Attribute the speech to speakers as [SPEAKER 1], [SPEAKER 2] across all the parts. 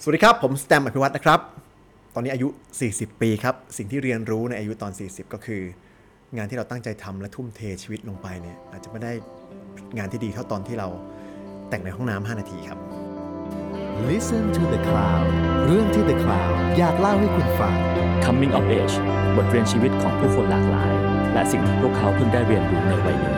[SPEAKER 1] สวัสดีครับ ผมสแตมอภิวัตรนะครับ ตอนนี้อายุ 40 ปีครับ สิ่งที่เรียนรู้ในอายุตอน 40 ก็คือ งานที่เราตั้งใจทำและทุ่มเทชีวิตลงไปเนี่ยอาจจะไม่ได้งานที่ดีเท่าตอนที่เราแต่งในห้องน้ำ5นาทีครับ
[SPEAKER 2] Listen to the Cloud เรื่องที่ The Cloud อยากเล่าให้คุณฟัง
[SPEAKER 3] Coming of Age บทเรียนชีวิตของผู้คนหลากหลาย และสิ่งที่พวกเขาเพิ่งได้เรียนรู้ในวัยนี้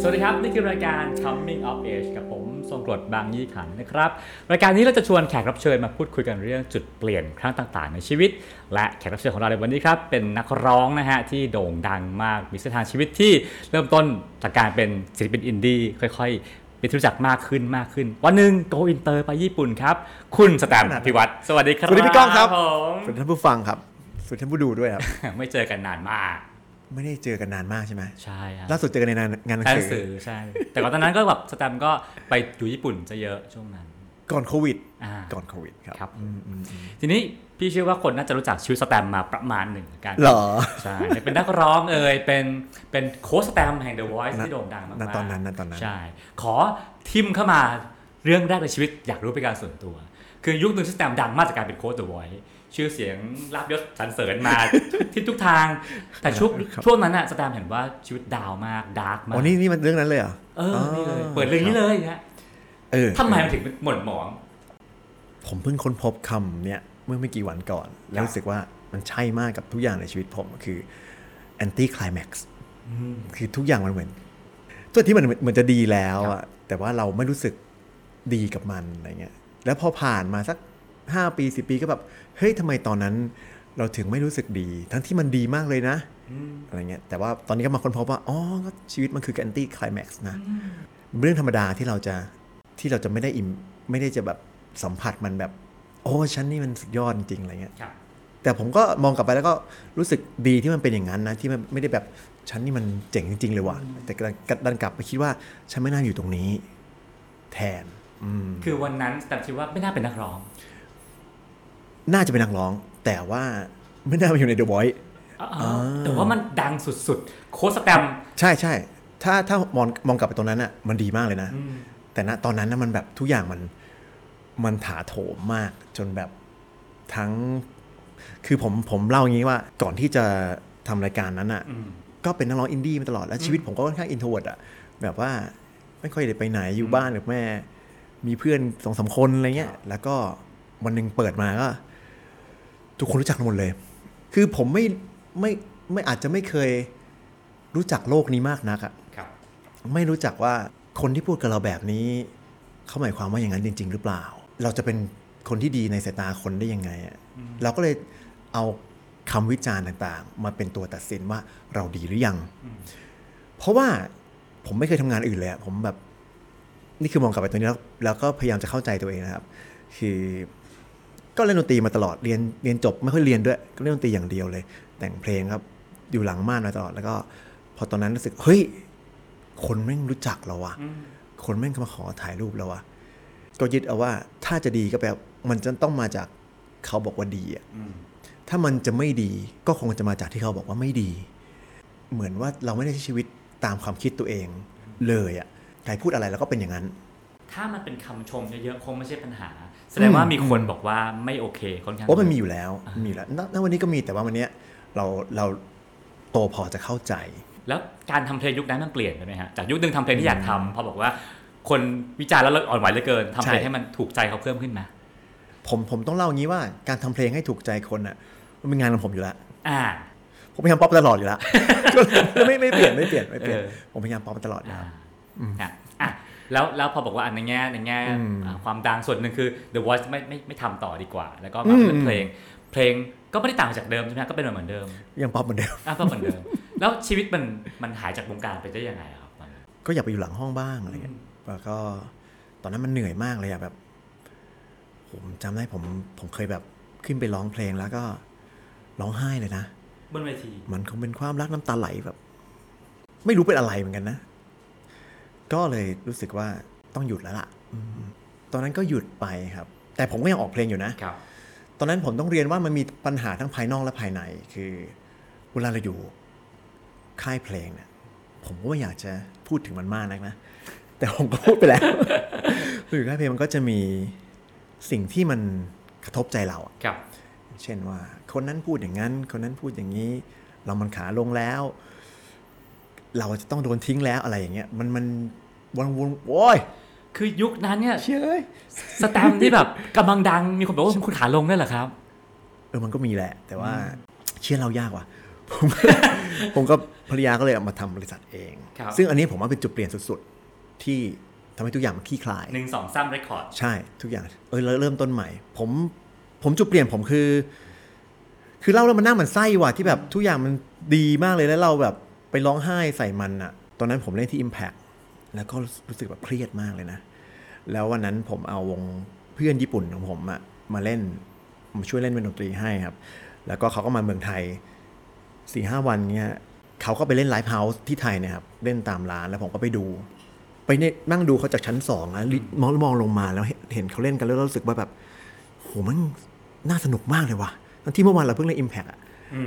[SPEAKER 3] สวัสดีครับ นี่คือรายการ Coming of Age กับผม ทรงกลดบางยี่ขันนะครับรายการนี้เราจะชวนแขกรับเชิญมาพูดคุยกันเรื่องจุดเปลี่ยนครั้งต่าง ๆ ในชีวิต และแขกรับเชิญของเราในวันนี้ครับเป็นนักร้องนะฮะที่โด่งดังมากมีเส้นทางชีวิตที่เริ่มต้นจากการเป็นศิลปินอินดี้ค่อยๆเป็นที่รู้จักมากขึ้นมากขึ้น วันหนึ่งโกอินเตอร์ไปญี่ปุ่นครับคุณสแตมป์ อภิวัชร์สวัสดีครับ
[SPEAKER 1] สวัสดีพี่ก้องครับ
[SPEAKER 3] ผม
[SPEAKER 1] สวัสดีท่านผู้ฟังครับสวัสดีท่านผู้ดูด้วยครับ
[SPEAKER 3] ไม่เจอกันนานมาก
[SPEAKER 1] ไม่ได้เจอกันนานมากใช่ไหม
[SPEAKER 3] ใช่ครับ
[SPEAKER 1] ล่าสุดเจอกันในงานงานหนัง
[SPEAKER 3] หนั
[SPEAKER 1] สื
[SPEAKER 3] งสื
[SPEAKER 1] อ
[SPEAKER 3] อใช่ แต่ก่อนตอนนั้นก็แบบสแตมป์ก็ไปอยู่ญี่ปุ่นจะเยอะช่วงนั้น
[SPEAKER 1] ก่อนโควิด
[SPEAKER 3] อ่า
[SPEAKER 1] ก่อนโควิดครับ
[SPEAKER 3] ครับ
[SPEAKER 1] อืมอืมอืม
[SPEAKER 3] ทีนี้พี่เชื่อว่าคนน่าจะรู้จักชีวิตสแตมป์มาประมาณหนึ่งเหมือนกัน
[SPEAKER 1] เหรอ
[SPEAKER 3] ใช่เป็นนักร้องเอ่ยเป็นเป็นโค้ชสแตมป์แห่ง The Voice
[SPEAKER 1] ณ
[SPEAKER 3] ที่โด่งดังมาก
[SPEAKER 1] ณ
[SPEAKER 3] ๆ
[SPEAKER 1] ตอนนั้นณตอนนั้น
[SPEAKER 3] ใช่ ขอทิมเข้ามาเรื่องแรกในชีวิตอยากรู้เป็นการส่วนตัว คือยุคหนึ่งที่สแตมป์ดังมากจากการเป็นโค้ช The Voice ชื่อเสียงลาภยศสรรเสริญมาทุกทิศทุกทาง แต่ช่วง
[SPEAKER 1] ครับ
[SPEAKER 3] ช่วงนั้นอะสแตมป์เห็นว่าชีวิต down มาก dark มาก
[SPEAKER 1] อ๋อนี่นี่มันเรื่องนั้นเลยเหรอ
[SPEAKER 3] เออนี่เลยเปิดเรื่องนี้เลยนะ
[SPEAKER 1] เออ
[SPEAKER 3] ทำไมมันถึงหม่นหมอง
[SPEAKER 1] ผมเพิ่งค้นพบคำเนี่ยเมื่อไม่กี่วันก่อน แล้วรู้สึกว่ามันใช่มากกับทุกอย่างในชีวิตผมคือ anti climax คือทุกอย่างมันเหมือนตัวที่มันเหมือนจะดีแล้วอะแต่ว่าเราไม่รู้สึกดีกับมันอะไรเงี้ยแล้วพอผ่านมาสัก ห้าปีสิปีก็แบบ เฮ้ยทำไมตอนนั้น เราถึงไม่รู้สึกดี ทั้งที่มันดีมากเลยนะอะไรเงี้ยแต่ว่าตอนนี้ก็มาค้นพบว่าอ๋อก็ชีวิตมันคือ anti climax นะมันเป็นเรื่องธรรมดาที่เราจะที่เราจะไม่ได้อิมไม่ได้จะแบบสัมผัสมันแบบ โอ้ฉันนี่มันสุดยอดจริงๆอะไรเงี้ย
[SPEAKER 3] ครับ
[SPEAKER 1] แต่ผมก็มองกลับไปแล้วก็รู้สึกดีที่มันเป็นอย่างนั้นนะ ที่มันไม่ได้แบบฉันนี่มันเจ๋งจริง ๆ เลยว่ะแต่ดันกลับไปคิดว่าฉันไม่น่าอยู่ตรงนี้ แทนอืม
[SPEAKER 3] คือวันนั้นแต่คิดว่าไม่น่าเป็นนักร้อง
[SPEAKER 1] น่าจะเป็นนักร้อง แต่ว่าไม่น่ามาอยู่ใน The Voice
[SPEAKER 3] แต่ว่ามันดังสุดๆ โค้ชสแตมป์
[SPEAKER 1] ใช่ใช่ถ้าถ้ามองมองกลับไปตรงนั้นอะมันดีมากเลยนะ แต่ณตอนนั้นนะมันแบบทุกอย่างมันมันถาโถมมากจนแบบทั้ง คือผมผมเล่าอย่างนี้ว่าก่อนที่จะทำรายการนั้นอะก็เป็นนักร้องอินดี้มาตลอดแล้วชีวิตผมก็ค่อนข้าง introvert อะแบบว่าไม่ค่อยได้ไปไหนอยู่บ้านกับแม่ มีเพื่อนสองสามคนอะไรเงี้ย แล้วก็วันหนึ่งเปิดมาก็ ทุกคนรู้จักกันหมดเลย คือผมไม่ไม่ไม่อาจจะไม่เคยรู้จักโลกนี้มากนักอะ
[SPEAKER 3] ครับ
[SPEAKER 1] ไม่รู้จักว่าคนที่พูดกับเราแบบนี้ เขาหมายความว่าอย่างนั้นจริง ๆ หรือเปล่า เราจะเป็นคนที่ดีในสายตาคนได้ยังไงอะเราก็เลยเอาคำวิจารณ์ต่างๆ มาเป็นตัวตัดสินว่าเราดีหรือยัง เพราะว่าผมไม่เคยทำงานอื่นเลยอะผมแบบ นี่คือมองกลับไปตรงนี้แล้วแล้วก็พยายามจะเข้าใจตัวเองนะครับ คือ ก็เล่นดนตรีมาตลอดเรียนเรียนจบไม่ค่อยเรียนด้วย ก็เล่นดนตรีอย่างเดียวเลย แต่งเพลงครับอยู่หลังม่านมาตลอดแล้วก็ พอตอนนั้นรู้สึกเฮ้ยคนแม่งรู้จักเราวะคนแม่งมาขอถ่ายรูปเราวะก็ยึดเอาว่าถ้าจะดีก็แปลว่ามันจะต้องมาจากเขาบอกว่าดีอะถ้ามันจะไม่ดีก็คงจะมาจากที่เขาบอกว่าไม่ดี เหมือนว่าเราไม่ได้ใช้ชีวิตตามความคิดตัวเองเลยอะใครพูดอะไรเราก็เป็นอย่างนั้น
[SPEAKER 3] ถ้ามันเป็นคำชมเยอะๆคงไม่ใช่ปัญหา แสดงว่ามีคนบอกว่าไม่โอเคค่อนข้าง
[SPEAKER 1] โอ้มันมีอยู่แล้วมีอยู่แล้วณณวันนี้ก็มีแต่ว่าวันเนี้ยเราเราโตพอจะเข้าใจ
[SPEAKER 3] แล้วการทำเพลงยุคนั้นมันเปลี่ยนไปไหมฮะจากยุคหนึ่งทำเพลงที่อยากทำพอบอกว่า คนวิจารณ์แล้วเราอ่อนไหวเหลือเกินทำเพลง
[SPEAKER 1] ใช่
[SPEAKER 3] ให้มันถูกใจเขาเพิ่มขึ้นไหม
[SPEAKER 1] ผมผมต้องเล่าอย่างนี้ว่าการทำเพลงให้ถูกใจคนอะมันเป็นงานของผมอยู่แล้ว
[SPEAKER 3] อ่า
[SPEAKER 1] ผมพยายามป๊อปตลอดอยู่แล้วก็เลยไม่ไม่เปลี่ยนไม่เปลี่ยนไม่เปลี่ยน
[SPEAKER 3] เออ
[SPEAKER 1] ผมพยายามป๊อปตลอดอยู่
[SPEAKER 3] อ่า
[SPEAKER 1] แล้ว
[SPEAKER 3] อะอะ แล้วแล้วพอบอกว่าอันในแง่ในแง่
[SPEAKER 1] อืม
[SPEAKER 3] อ่าความดังส่วนหนึ่งคือ The Voice ไม่ไม่ไม่ทำต่อดีกว่า แล้วก็
[SPEAKER 1] อื
[SPEAKER 3] มามเป็นเพลง เพลงก็ไม่ได้ต่างจากเดิมใช่ไหมก็เป็นเหมือนเดิม
[SPEAKER 1] ยังป๊อปเหมือนเดิม
[SPEAKER 3] อะก็เหมือนเดิม แล้วชีวิตมันมันหายจากวงการไปได้ยังไงอะครับตอนนั้น
[SPEAKER 1] ก็อยากไปอยู่หลังห้องบ้างอะไรเงี้ยแล้วก็ตอนนั้นมันเหนื่อยมากเลยอะแบบ ผมจำได้ผมผมเคยแบบขึ้นไปร้องเพลงแล้วก็ร้องไห้เลยนะ
[SPEAKER 3] บนเวที
[SPEAKER 1] มันคงเป็นความรักน้ำตาไหลแบบ ไม่รู้เป็นอะไรเหมือนกันนะ ก็เลยรู้สึกว่าต้องหยุดแล้วล่ะอืมตอนนั้นก็หยุดไปครับ แต่ผมก็ยังออกเพลงอยู่นะ
[SPEAKER 3] ครับ
[SPEAKER 1] ตอนนั้นผมต้องเรียนว่ามันมีปัญหาทั้งภายนอกและภายใน คือเวลาเราอยู่ค่ายเพลงเนี่ยผมก็ไม่อยากจะพูดถึงมันมากนักนะ แต่ผมก็พูดไปแล้วอยู่ค่ายเพลงมันก็จะมีสิ่งที่มันกระทบใจเราอะ
[SPEAKER 3] ครับ
[SPEAKER 1] เช่นว่า คนนั้นพูดอย่างนั้น คนนั้นพูดอย่างนี้ เรามันขาลงแล้ว เราจะต้องโดนทิ้งแล้วอะไรอย่างเงี้ย มันมัน วนวนโอ้ย
[SPEAKER 3] คือยุคนั้นเนี่ย
[SPEAKER 1] เชื่ย
[SPEAKER 3] สแตมป์ที่แบบกำลังดังมีคนบอกว่าคุณขาลงได้วยเหรอครับ
[SPEAKER 1] เออมันก็มีแหละ แต่ว่าเชื่อเรายากว่ะผมผมก็ภรรยาก็เลยเอามาทำบริษัทเอง
[SPEAKER 3] ครับ
[SPEAKER 1] ซึ่งอันนี้ผมว่าเป็นจุดเปลี่ยนสุดๆ ที่ทำให้ทุกอย่างมันคลี่คลาย
[SPEAKER 3] หนึ่งสองสามเรคคอร์ด
[SPEAKER 1] ใช่ทุกอย่างเออแล้วเริ่มต้นใหม่ ผมผมจุดเปลี่ยนผมคือ คือเล่าแล้วมันน่าหมั่นไส้ว่ะที่แบบทุกอย่างมันดีมากเลยแล้วเราแบบไปร้องไห้ใส่มันอะตอนนั้นผมเล่นที่ Impact แล้วก็รู้สึกแบบเครียดมากเลยนะ แล้ววันนั้นผมเอาวงเพื่อนญี่ปุ่นของผมอะมาเล่นมาช่วยเล่นเป็นดนตรีให้ครับ แล้วก็เขาก็มาเมืองไทยสี่ห้าวันเนี้ยเขาก็ไปเล่น live house ที่ไทยเนี่ยครับ เล่นตามร้านแล้วผมก็ไปดู ไปเนี่ยนั่งดูเขาจากชั้นสองนะลิมองมองลงมาแล้วเห็นเห็นเขาเล่นกันแล้วรู้สึกว่าแบบโหมันน่าสนุกมากเลยว่ะทั้งที่เมื่อวานเราเพิ่งเล่น Impact อะ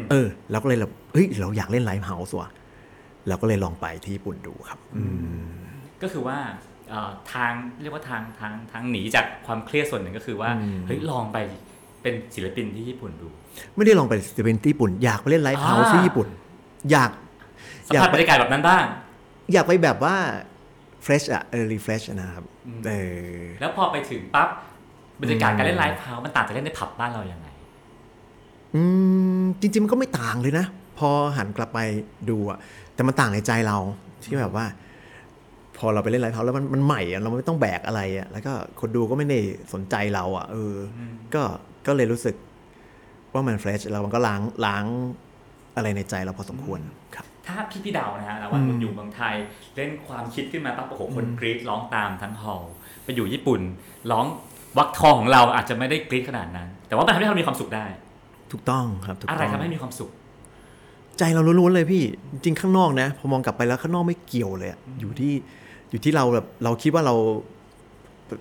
[SPEAKER 1] เออเราก็เลยแบบเฮ้ยเราอยากเล่น live house ว่ะเราก็เลยลองไปที่ญี่ปุ่นดูครับ
[SPEAKER 3] ก็คือว่าเอ่อทางเรียกว่าทางทางทางหนีจากความเครียดส่วนหนึ่งก็คือว่าเฮ้ยลองไปเป็นศิลปินที่ญี่ปุ่นดู
[SPEAKER 1] ไม่ได้ลองไปจะเป็นที่ญี่ปุ่น อยากไปเล่น live house
[SPEAKER 3] อ่า
[SPEAKER 1] ที่ญี่ปุ่น อยาก
[SPEAKER 3] สัมผัส
[SPEAKER 1] อยากไป
[SPEAKER 3] บรรยากาศแบบนั้นบ้าง
[SPEAKER 1] อยากไปแบบว่า fresh อะเออ refresh นะครับเออ
[SPEAKER 3] แล้วพอไปถึงปั๊บบรรยากาศการเล่น live house มันต่างจากเล่นในผับบ้านเรายังไง
[SPEAKER 1] อืมจริง ๆ มันก็ไม่ต่างเลยนะ พอหันกลับไปดูอะแต่มันต่างในใจเราที่แบบว่า พอเราไปเล่น live house แล้วมันมันใหม่อะเราไม่ต้องแบกอะไรอะแล้วก็คนดูก็ไม่ได้สนใจเราอะเอออ ก็ก็เลยรู้สึกว่ามัน fresh เรามันก็ล้างล้างอะไรในใจเราพอสมควรครับ
[SPEAKER 3] ถ้าพี่พี่เดานะฮะแล้วว่าคุณอยู่เมืองไทย เล่นความคิดขึ้นมาปั๊บโอ้โหคนกรี๊ดร้องตามทั้งฮอลล์ไปอยู่ญี่ปุ่นร้องวักทองของเราอาจจะไม่ได้กรี๊ดขนาดนั้น แต่ว่ามันทำให้เรามีความสุขได้
[SPEAKER 1] ถูกต้องครับถูก
[SPEAKER 3] อะไร
[SPEAKER 1] ต้อง
[SPEAKER 3] ทำให้มีความสุข
[SPEAKER 1] ใจเราล้วนๆเลยพี่จริงๆข้างนอกนะพอมองกลับไปแล้วข้างนอกไม่เกี่ยวเลยอะอยู่ที่ อยู่ที่เราแบบเราคิดว่าเรา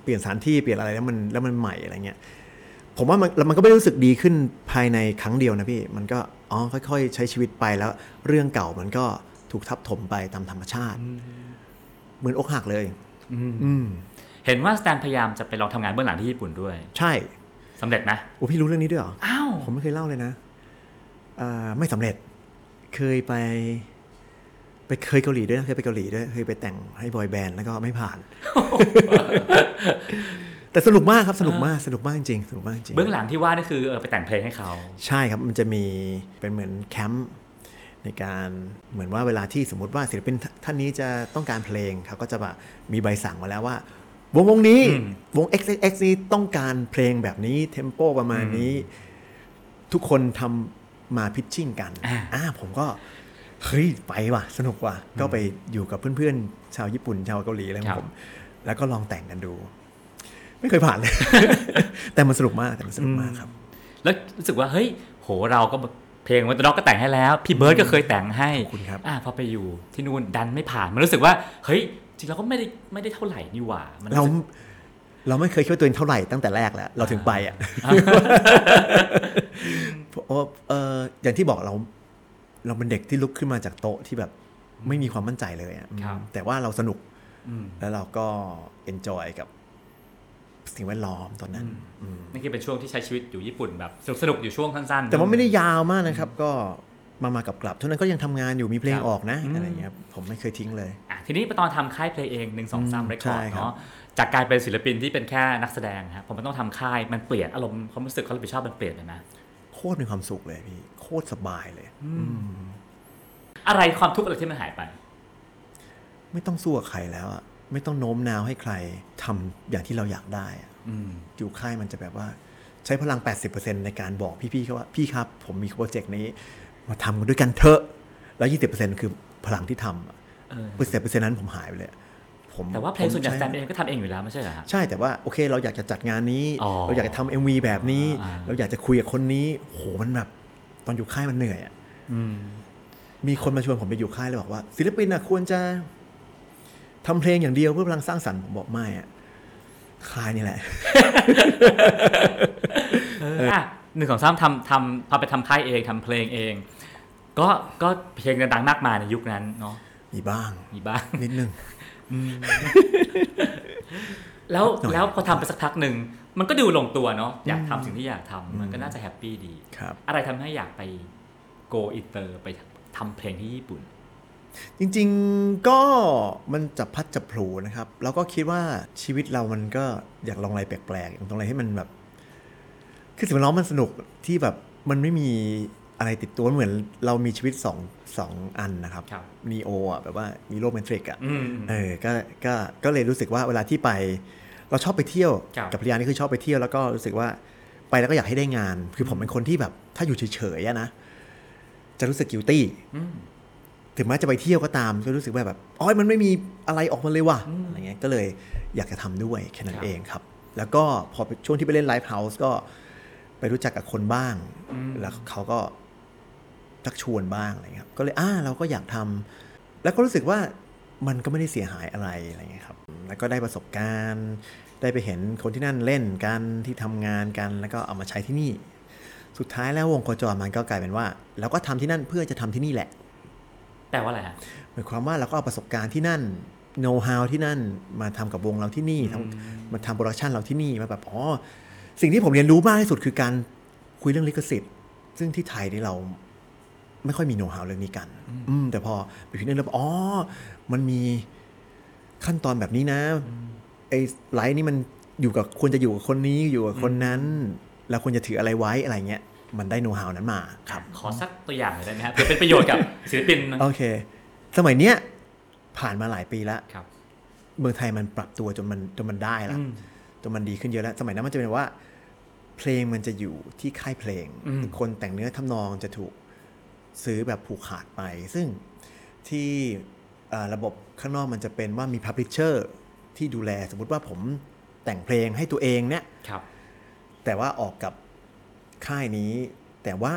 [SPEAKER 1] เปลี่ยนสถานที่เปลี่ยนอะไรแล้วมันแล้วมันใหม่อะไรเงี้ยผมว่ามันแล้วมันก็ไม่ได้รู้สึกดีขึ้นภายในครั้งเดียวนะพี่ มันก็อ๋อค่อย ๆ ใช้ชีวิตไปแล้ว เรื่องเก่ามันก็ถูกทับถมไปตามธรรมชาติ เหมือนอกหักเลยอืม
[SPEAKER 3] เห็นว่าสแตนพยายามจะไปลองทำงานเบื้องหลังที่ญี่ปุ่นด้วย
[SPEAKER 1] ใช่
[SPEAKER 3] สำเร็จไหม
[SPEAKER 1] โอ้พี่รู้เรื่องนี้ด้วยเหรอ
[SPEAKER 3] อ้าว
[SPEAKER 1] ผมไม่เคยเล่าเลยนะอ่าไม่สำเร็จ เคยไป ไปเคยเกาหลีด้วยนะเคยไปเกาหลีด้วยเคยไปแต่งให้บอยแบนด์แล้วก็ไม่ผ่าน แต่สนุกมากครับสนุกมากสนุกมากจริงๆสนุกมากจริง
[SPEAKER 3] เบื้องหลังที่ว่านี่คือเออไปแต่งเพลงให้เขา
[SPEAKER 1] ใช่ครับมันจะมีเป็นเหมือนแคมป์ในการเหมือนว่าเวลาที่สมมติว่าศิลปินท่านนี้จะต้องการเพลงเขาก็จะแบบมีใบสั่งมาแล้วว่าวงวงนี้วง XXX นี้ต้องการเพลงแบบนี้เทมโปประมาณนี้ ทุกคนทำมาพิชชิ่งกัน
[SPEAKER 3] อ่า
[SPEAKER 1] อ่าผมก็ เฮ้ยไปว่ะสนุกว่ะก็ไปอยู่กับเพื่อนๆชาวญี่ปุ่นชาวเกาหลีอะไรของผมแล้วก็ลองแต่งกันดู ไม่เคยผ่านเลย แต่มันสนุกมากแต่มันสนุกมากครับ
[SPEAKER 3] แล้วรู้สึกว่าเฮ้ยโหเราก็เพลงวันด็อกก็แต่งให้แล้ว พี่เบิร์ดก็เคยแต่งให้
[SPEAKER 1] ขอบคุณครับ
[SPEAKER 3] อ่าพอไปอยู่ที่นู่นดันไม่ผ่านมันรู้สึกว่าเฮ้ยจริงเราก็ไม่ได้ไม่ได้เท่าไหร่นี่หว่ามัน
[SPEAKER 1] เรา
[SPEAKER 3] สึก
[SPEAKER 1] เราไม่เคยคิดว่าตัวเองเท่าไหร่ตั้งแต่แรกแล้ว เราถึงไปอะเพราะว่าเอออย่างที่บอกเรา เราเป็นเด็กที่ลุกขึ้นมาจากโต๊ะที่แบบไม่มีความมั่นใจเลยอะ
[SPEAKER 3] ครับ
[SPEAKER 1] แต่ว่าเราสนุก
[SPEAKER 3] อืม
[SPEAKER 1] แล้วเราก็ enjoy กับสิ่งแวดล้อมตอนนั้นอืม
[SPEAKER 3] นี่คือเป็นช่วงที่ใช้ชีวิตอยู่ญี่ปุ่นแบบสนุกสนุกๆอยู่ช่วงสั้นๆ
[SPEAKER 1] แต่ว่าไม่ได้ยาวมากนะครับ ก็มามากับกลับเท่านั้นก็ยังทำงานอยู่มีเพลง
[SPEAKER 3] ครับ
[SPEAKER 1] ออกนะ
[SPEAKER 3] อืม
[SPEAKER 1] อะไรอย่างเงี้ยครับผมไม่เคยทิ้งเลย
[SPEAKER 3] อะทีนี้ตอนทำค่ายเพลงเองหนึ่งสองสาม
[SPEAKER 1] อืม
[SPEAKER 3] เรคค
[SPEAKER 1] ใช่ครับ
[SPEAKER 3] เนาะจากการเป็นศิลปินที่เป็นแค่นักแสดงครับผมมันต้องทำค่ายมันเปลี่ยนอารมณ์ความรู้สึกความรับผิดชอบมันเปลี่ยนเลยนะ
[SPEAKER 1] โคตรมีความสุขเลยพี่โคตรสบายเลย
[SPEAKER 3] อะไรความทุกข์อะไรที่มันหายไป
[SPEAKER 1] ไม่ต้องสู้กับใครแล้วอะไม่ต้องโน้มน้าวให้ใครทำอย่างที่เราอยากได้อะ
[SPEAKER 3] อืม
[SPEAKER 1] อยู่ค่ายมันจะแบบว่า ใช้พลัง 80%ในการบอกพี่ๆเขาว่าพี่ครับ ผมมี project นี้ มาทำกันด้วยกันเถอะแล้ว 20%คือพลังที่ทำอะ
[SPEAKER 3] เออ
[SPEAKER 1] เปอร์เซ็นต์เปอร์เซ็นต์นั้นผมหายไปเลยผม
[SPEAKER 3] แต่ว่าเพลงส่วนใหญ่
[SPEAKER 1] ผม
[SPEAKER 3] ส
[SPEAKER 1] ช้
[SPEAKER 3] ตังค์เองก็ทำเองอยู่แล้วไม่ใช่เหรอฮะ
[SPEAKER 1] ใช่แต่ว่าโอเค เราอยากจะจัดงานนี้
[SPEAKER 3] อ๋อ
[SPEAKER 1] เราอยากจะทำ MV แบบนี้
[SPEAKER 3] อ่า
[SPEAKER 1] เราอยากจะคุยกับคนนี้โหมันแบบตอนอยู่ค่ายมันเหนื่อยอะ
[SPEAKER 3] อื ม
[SPEAKER 1] มีคนมาชวนผมไปอยู่ค่ายเลยบอกว่า ศิลปินอะควรจะทำเพลงอย่างเดียวเพื่อพลังสร้างสรรค์ผมบอกไม่อะค่ายนี่แหละ
[SPEAKER 3] อะหนึ่งสองสามทำทำพอไปทำค่ายเองทำเพลงเอง ก็ก็เพลงดังๆมากมายในยุคนั้นเนาะ
[SPEAKER 1] มีบ้าง
[SPEAKER 3] มีบ้าง
[SPEAKER 1] นิดนึง
[SPEAKER 3] แล้ว
[SPEAKER 1] หน่อย
[SPEAKER 3] แล้วพอทำไปสักพักหนึ่งมันก็ดูลงตัวเนาะอยากทำสิ่งที่อยากทำมันก็น่าจะแฮปปี้ดี
[SPEAKER 1] ครับ
[SPEAKER 3] อะไรทำให้อยากไป go inter ไปทำเพลงที่ญี่ปุ่น
[SPEAKER 1] จริงๆก็มันจะพัดจะผลูนะครับแล้วก็คิดว่าชีวิตเรามันก็อยากลองอะไรแปลกๆอยากลองอะไรให้มันแบบ คือสิ่งแวดล้อมมันสนุกที่แบบมันไม่มีอะไรติดตัวเหมือนเรามีชีวิตสองสองอันนะครับ
[SPEAKER 3] ครับ
[SPEAKER 1] นีโออะแบบว่ามีโลกเมทริกอะ
[SPEAKER 3] อืม
[SPEAKER 1] เออก็ก็ก็เลยรู้สึกว่าเวลาที่ไป เราชอบไปเที่ยว
[SPEAKER 3] ครับ
[SPEAKER 1] กับภรรยานี่คือชอบไปเที่ยวแล้วก็รู้สึกว่าไปแล้วก็อยากให้ได้งาน คือผมเป็นคนที่แบบถ้าอยู่เฉยๆอะนะ จะรู้สึกกิวตี้
[SPEAKER 3] อืม
[SPEAKER 1] ถึงแม้จะไปเที่ยวก็ตามก็รู้สึกว่าแบบอ๋อมันไม่มีอะไรออกมาเลยว่ะอะไรเงี้ยก็เลยอยากจะทำด้วยแค่นั้นเองครับ แล้วก็พอช่วงที่ไปเล่นไลฟ์เฮาส์ก็ไปรู้จักกับคนบ้าง แล้วเขาก็ชักชวนบ้างอะไรเงี้ยครับก็เลยอ่าเราก็อยากทำแล้วก็รู้สึกว่ามันก็ไม่ได้เสียหายอะไรอะไรเงี้ยครับ แล้วก็ได้ประสบการณ์ ได้ไปเห็นคนที่นั่นเล่นกันที่ทำงานกัน แล้วก็เอามาใช้ที่นี่ สุดท้ายแล้ววงโคจรมันก็กลายเป็นว่า เราก็ทำที่นั่นเพื่อจะทำที่นี่แหละ
[SPEAKER 3] แปลว่าอะไรฮะ
[SPEAKER 1] หมายความว่าเราก็เอาประสบการณ์ที่นั่นโน้ตฮาวที่นั่นมาทำกับวงเราที่นี่ทำมาทำโปรดักชันเราที่นี่มาแบบอ๋อสิ่งที่ผมเรียนรู้มากที่สุดคือการคุยเรื่องลิขสิทธิ์ ซึ่งที่ไทยนี่เราไม่ค่อยมีโน้ตฮาวเรื่องนี้กัน อืมแต่พอไปที่นั่นแล้วอ๋อมันมีขั้นตอนแบบนี้นะไอ้ไลฟ์นี่มันอยู่กับควรจะอยู่กับคนนี้อยู่กับคนนั้น แล้วควรจะถืออะไรไว้อะไรเงี้ยมันได้โน้ตฮาวนั้นมาครับ
[SPEAKER 3] ขอสักตัวอย่างหน่อยได้ไหมฮะเพื่อเป็นประโยชน์กับศิลปิน
[SPEAKER 1] โอเค สมัยเนี้ยผ่านมาหลายปีแล้ว
[SPEAKER 3] ครับ
[SPEAKER 1] เมืองไทยมันปรับตัวจนมันจนมันได้แล้ว
[SPEAKER 3] อืม
[SPEAKER 1] จนมันดีขึ้นเยอะแล้ว สมัยนั้นมันจะเป็นว่า เพลงมันจะอยู่ที่ค่ายเพลง
[SPEAKER 3] อืม
[SPEAKER 1] คนแต่งเนื้อทำนองจะถูกซื้อแบบผูกขาดไป ซึ่งที่เอ่อระบบข้างนอกมันจะเป็นว่ามี publisher ที่ดูแลสมมติว่าผมแต่งเพลงให้ตัวเองเนี่ย
[SPEAKER 3] ครับ
[SPEAKER 1] แต่ว่าออกกับค่ายนี้ แต่ว่า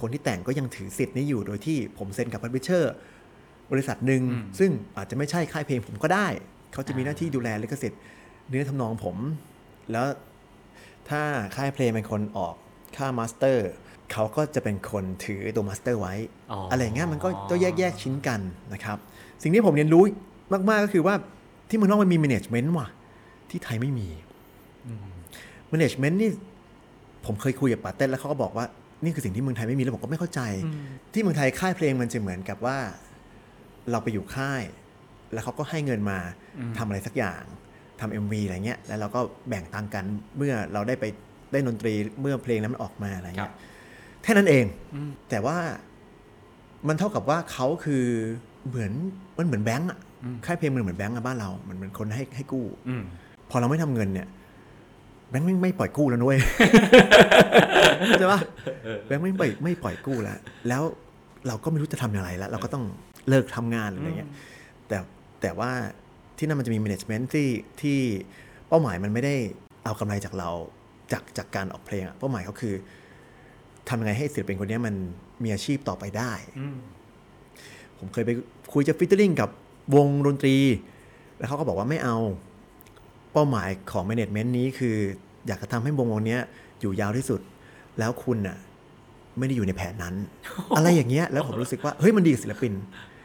[SPEAKER 1] คนที่แต่งก็ยังถือสิทธิ์นี้อยู่ โดยที่ผมเซ็นกับ publisher บริษัทหนึ่ง
[SPEAKER 3] อืม
[SPEAKER 1] ซึ่งอาจจะไม่ใช่ค่ายเพลงผมก็ได้ เขาจะมี
[SPEAKER 3] อ่า
[SPEAKER 1] หน้าที่ดูแลลิขสิทธิ์เนื้อทำนองผม แล้วถ้าค่ายเพลงเป็นคนออกค่า master เขาก็จะเป็นคนถือตัว master ไว้
[SPEAKER 3] อ๋ออ
[SPEAKER 1] อะไรอย่างเงี้ยมันก็ต้องแยกแยกชิ้นกันนะครับ สิ่งที่ผมเรียนรู้มาก ๆ ก็คือว่าที่เมืองนอกมันมี management ว่ะ ที่ไทยไม่มี management นี่ผมเคยคุยกับป๋าเต็ดแล้วเขาก็บอกว่านี่คือสิ่งที่เมืองไทยไม่มีแล้วผมก็ไม่เข้าใจ ที่เมืองไทยค่ายเพลงมันจะเหมือนกับว่า เราไปอยู่ค่าย แล้วเขาก็ให้เงินมาทำอะไรสักอย่างทำ MV อะไรเงี้ยแล้วเราก็แบ่งตังค์กันเมื่อเราได้ไปได้ดนตรีเมื่อเพลงนั้นมันออกมาอะไร
[SPEAKER 3] ครั
[SPEAKER 1] เงี้
[SPEAKER 3] บ
[SPEAKER 1] ยแค่นั้นเอง แต่ว่ามันเท่ากับว่าเขาคือเหมือนมันเหมือนแบงก์อะค่ายเพลงมันเหมือนแบงก์อะบ้านเราเหมือนเหมือนคนให้ให้กู้
[SPEAKER 3] อืม
[SPEAKER 1] พอเราไม่ทำเงินเนี่ย แบงค์ไม่ไม่ปล่อยกู้แล้วนุ้ยใช่ปะแบงค์ไม่ปล่อยไม่ปล่อยกู้แล้ว แล้วเราก็ไม่รู้จะทำอย่างไรแล้ว เราก็ต้องเลิกทำงานหรืออะไรเงี้ยแต่แต่ว่าที่นั่นมันจะมี management ที่ที่เป้าหมายมันไม่ได้เอากำไรจากเราจากจากการออกเพลงอะเป้าหมายเขาคือทำยังไงให้ศิลปินคนเนี้ยมันมีอาชีพต่อไปได้
[SPEAKER 3] อืม
[SPEAKER 1] ผมเคยไปคุยจะฟิตเตอร์ลิงกับวงดนตรี แล้วเขาก็บอกว่าไม่เอา เป้าหมายของ management นี้คือ อยากจะทำให้วงวงเนี้ยอยู่ยาวที่สุด แล้วคุณน่ะไม่ได้อยู่ในแผนนั้น อะไรอย่างเงี้ย แล้วผมรู้สึกว่า เฮ้ย มันดีกับศิลปิน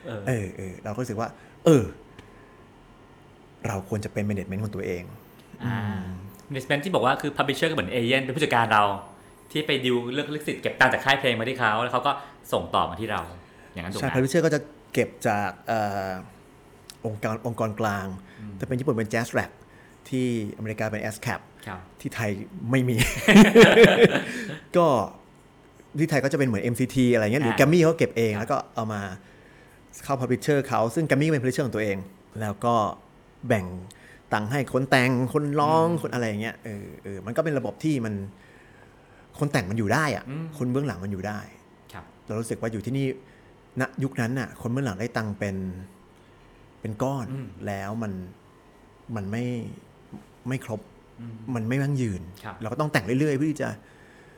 [SPEAKER 3] เออ
[SPEAKER 1] เออเออเราก็รู้สึกว่า เออ เราควรจะเป็น management ของตัวเอง
[SPEAKER 3] อ่า management ที่บอกว่าคือ publisher ก็เหมือนเอเย่นเป็นผู้จัดการเรา ที่ไปดิวเรื่องลิขสิทธิ์เก็บตังค์จากค่ายเพลงมาที่เขาแล้วเขาก็ส่งต่อมาที่เรา อย่างนั้นถูก
[SPEAKER 1] ใช่
[SPEAKER 3] ไหม
[SPEAKER 1] พาริเชอร์ก็จะเก็บจากเอ่องค์การองค์กรกลางถ้าเป็นญี่ปุ่นเป็น JASRAC ที่อเมริกาเป็น ASCAP
[SPEAKER 3] ครับ
[SPEAKER 1] ที่ไทยไม่มี ก็ที่ไทยก็จะเป็นเหมือน MCT อะไรเงี้ยหรือ
[SPEAKER 3] อ่า
[SPEAKER 1] แกรมมี่เขาเก็บเองแล้วก็เอามาเข้า publisher เขาซึ่งแกรมมี่เป็น publisher ของตัวเอง แล้วก็แบ่งตังค์ให้คนแต่งคนร้องคนอะไรอย่างเงี้ยเออเออมันก็เป็นระบบที่มันคนแต่งมันอยู่ได้อะคนเบื้องหลังมันอยู่ได้
[SPEAKER 3] ครับ
[SPEAKER 1] เรารู้สึกว่าอยู่ที่นี่ณยุคนั้นน่ะ คนเบื้องหลังได้ตังค์เป็นเป็นก้อน
[SPEAKER 3] อืม
[SPEAKER 1] แล้วมันมันไม่ ไม่ครบมันไม่ยั่งยืน
[SPEAKER 3] ครับ
[SPEAKER 1] เราก็ต้องแต่งเรื่อยๆเพื่อที่จะ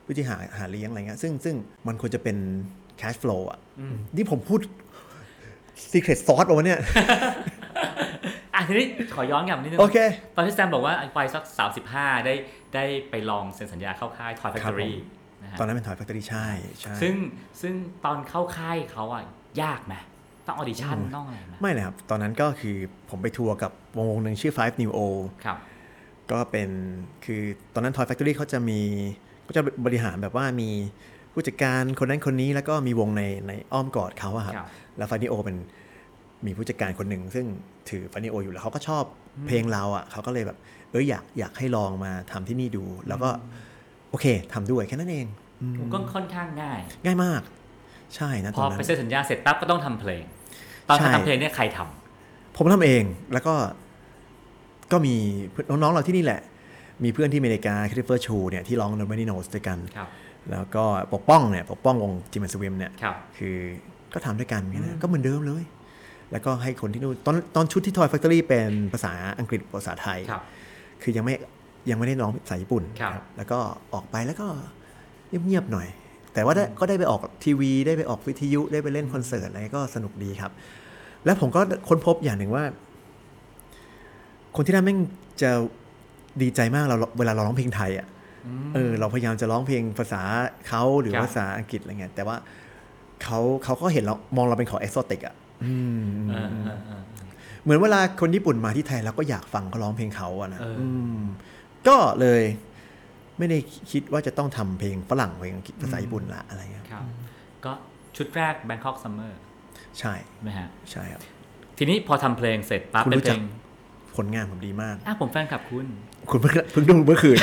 [SPEAKER 1] เพื่อที่หาหาเลี้ยงอะไรเงี้ยซึ่งซึ่งมันควรจะเป็น cash flow อะนี่ผมพูด secret sauce ป่าวะเนี่ย
[SPEAKER 3] อะทีนี้ขอย้อนกลับนิดนึง
[SPEAKER 1] โอเค
[SPEAKER 3] ตอนที่แซมบอกว่าไปสัก35ได้ได้ไปลองเซ็นสัญญาเข้าค่าย Toy's Factory
[SPEAKER 1] ครับผม
[SPEAKER 3] นะฮะ
[SPEAKER 1] ตอนนั้นเป็นถอย factory ใช่ใช่
[SPEAKER 3] ซึ่งซึ่งตอนเข้าค่ายเขาอะยากไหมต้อง audition ต้องอะไรไหม
[SPEAKER 1] ไม่เลยครับ ตอนนั้นก็คือผมไปทัวร์กับวงวงหนึ่งชื่อ Five New Old
[SPEAKER 3] ครับ
[SPEAKER 1] ก็เป็นคือตอนนั้น Toy's Factory เขาจะมีเขาจะบริหารแบบว่ามีผู้จัดการคนนั้นคนนี้แล้วก็มีวงในในอ้อมกอดเขาอะครับ
[SPEAKER 3] ครับ
[SPEAKER 1] แล้ว Five New Old เป็นมีผู้จัดการคนหนึ่งซึ่งถือ Five New Old อยู่แล้วเขาก็ชอบเพลงเราอะเขาก็เลยแบบเอออยากอยากให้ลองมาทำที่นี่ดู แล้วก็โอเคทำด้วยแค่นั้นเองอืม
[SPEAKER 3] ก็ค่อนข้างง่าย
[SPEAKER 1] ง่ายมาก ใช่นะ
[SPEAKER 3] พอ
[SPEAKER 1] ตอ
[SPEAKER 3] นนั้
[SPEAKER 1] น
[SPEAKER 3] ไปเซ็นสัญญาเสร็จปั๊บก็ต้องทำเพลง ตอน
[SPEAKER 1] ใช่
[SPEAKER 3] ทำเพลงเนี่ยใครทำ
[SPEAKER 1] ผมทำเองแล้วก็ ก็มีเพื่อนน้องๆเราที่นี่แหละ มีเพื่อนที่อเมริกาคริสโตเฟอร์ชูเนี่ยที่ร้อง Nobody Knows ด้วยกัน
[SPEAKER 3] ครับ
[SPEAKER 1] แล้วก็ปกป้องเนี่ยปกป้องวง Gym and Swim เนี่ย
[SPEAKER 3] ครับ
[SPEAKER 1] คือก็ทำด้วยกันอย่างเงี้ยนะก็เหมือนเดิมเลย แล้วก็ให้คนที่นู่นตอนตอนชุดที่ Toy Factory เป็นภาษาอังกฤษภาษาไทย
[SPEAKER 3] ครับ
[SPEAKER 1] คือยังไม่ยังไม่ได้ร้องภาษาญี่ปุ่น
[SPEAKER 3] ครับ
[SPEAKER 1] แล้วก็ออกไปแล้วก็เงียบๆหน่อย แต่ว่าได้ก็ได้ไปออกทีวี ได้ไปออกวิทยุได้ไปเล่นคอนเสิร์ตอะไรก็สนุกดีครับ แล้วผมก็ค้นพบอย่างหนึ่งว่า คนที่นั่นแม่งจะดีใจมากเราเวลาเราร้องเพลงไทยอะเออเราพยายามจะร้องเพลงภาษาเขาหรือ
[SPEAKER 3] ครับ
[SPEAKER 1] ภาษาอังกฤษอะไรเงี้ยแต่ว่าเขาเขาก็เห็นเรามองเราเป็นของเอ็กโซติกอะอืม
[SPEAKER 3] เออเออเออ
[SPEAKER 1] เหมือนเวลาคนญี่ปุ่นมาที่ไทยเราก็อยากฟังเขาร้องเพลงเขาอะนะ
[SPEAKER 3] เอออื
[SPEAKER 1] มก็เลยไม่ได้คิดว่าจะต้องทำเพลงฝรั่งเพลงอังกฤษภาษาญี่ปุ่นละอะไรเงี้ย
[SPEAKER 3] ครับ ก็ชุดแรก Bangkok Summer
[SPEAKER 1] ใช่
[SPEAKER 3] ใช่ไหมฮะ
[SPEAKER 1] ใช่ครับ
[SPEAKER 3] ทีนี้พอทำเพลงเสร็จปั๊บ
[SPEAKER 1] คุณ
[SPEAKER 3] เป็น
[SPEAKER 1] รู้
[SPEAKER 3] เพ
[SPEAKER 1] จั
[SPEAKER 3] ล
[SPEAKER 1] ก
[SPEAKER 3] ง
[SPEAKER 1] ผลงานผมดีมาก
[SPEAKER 3] อะผมแฟนคลับคุณ
[SPEAKER 1] คุณเพิ่งเพิ่งดูเมื่อคืน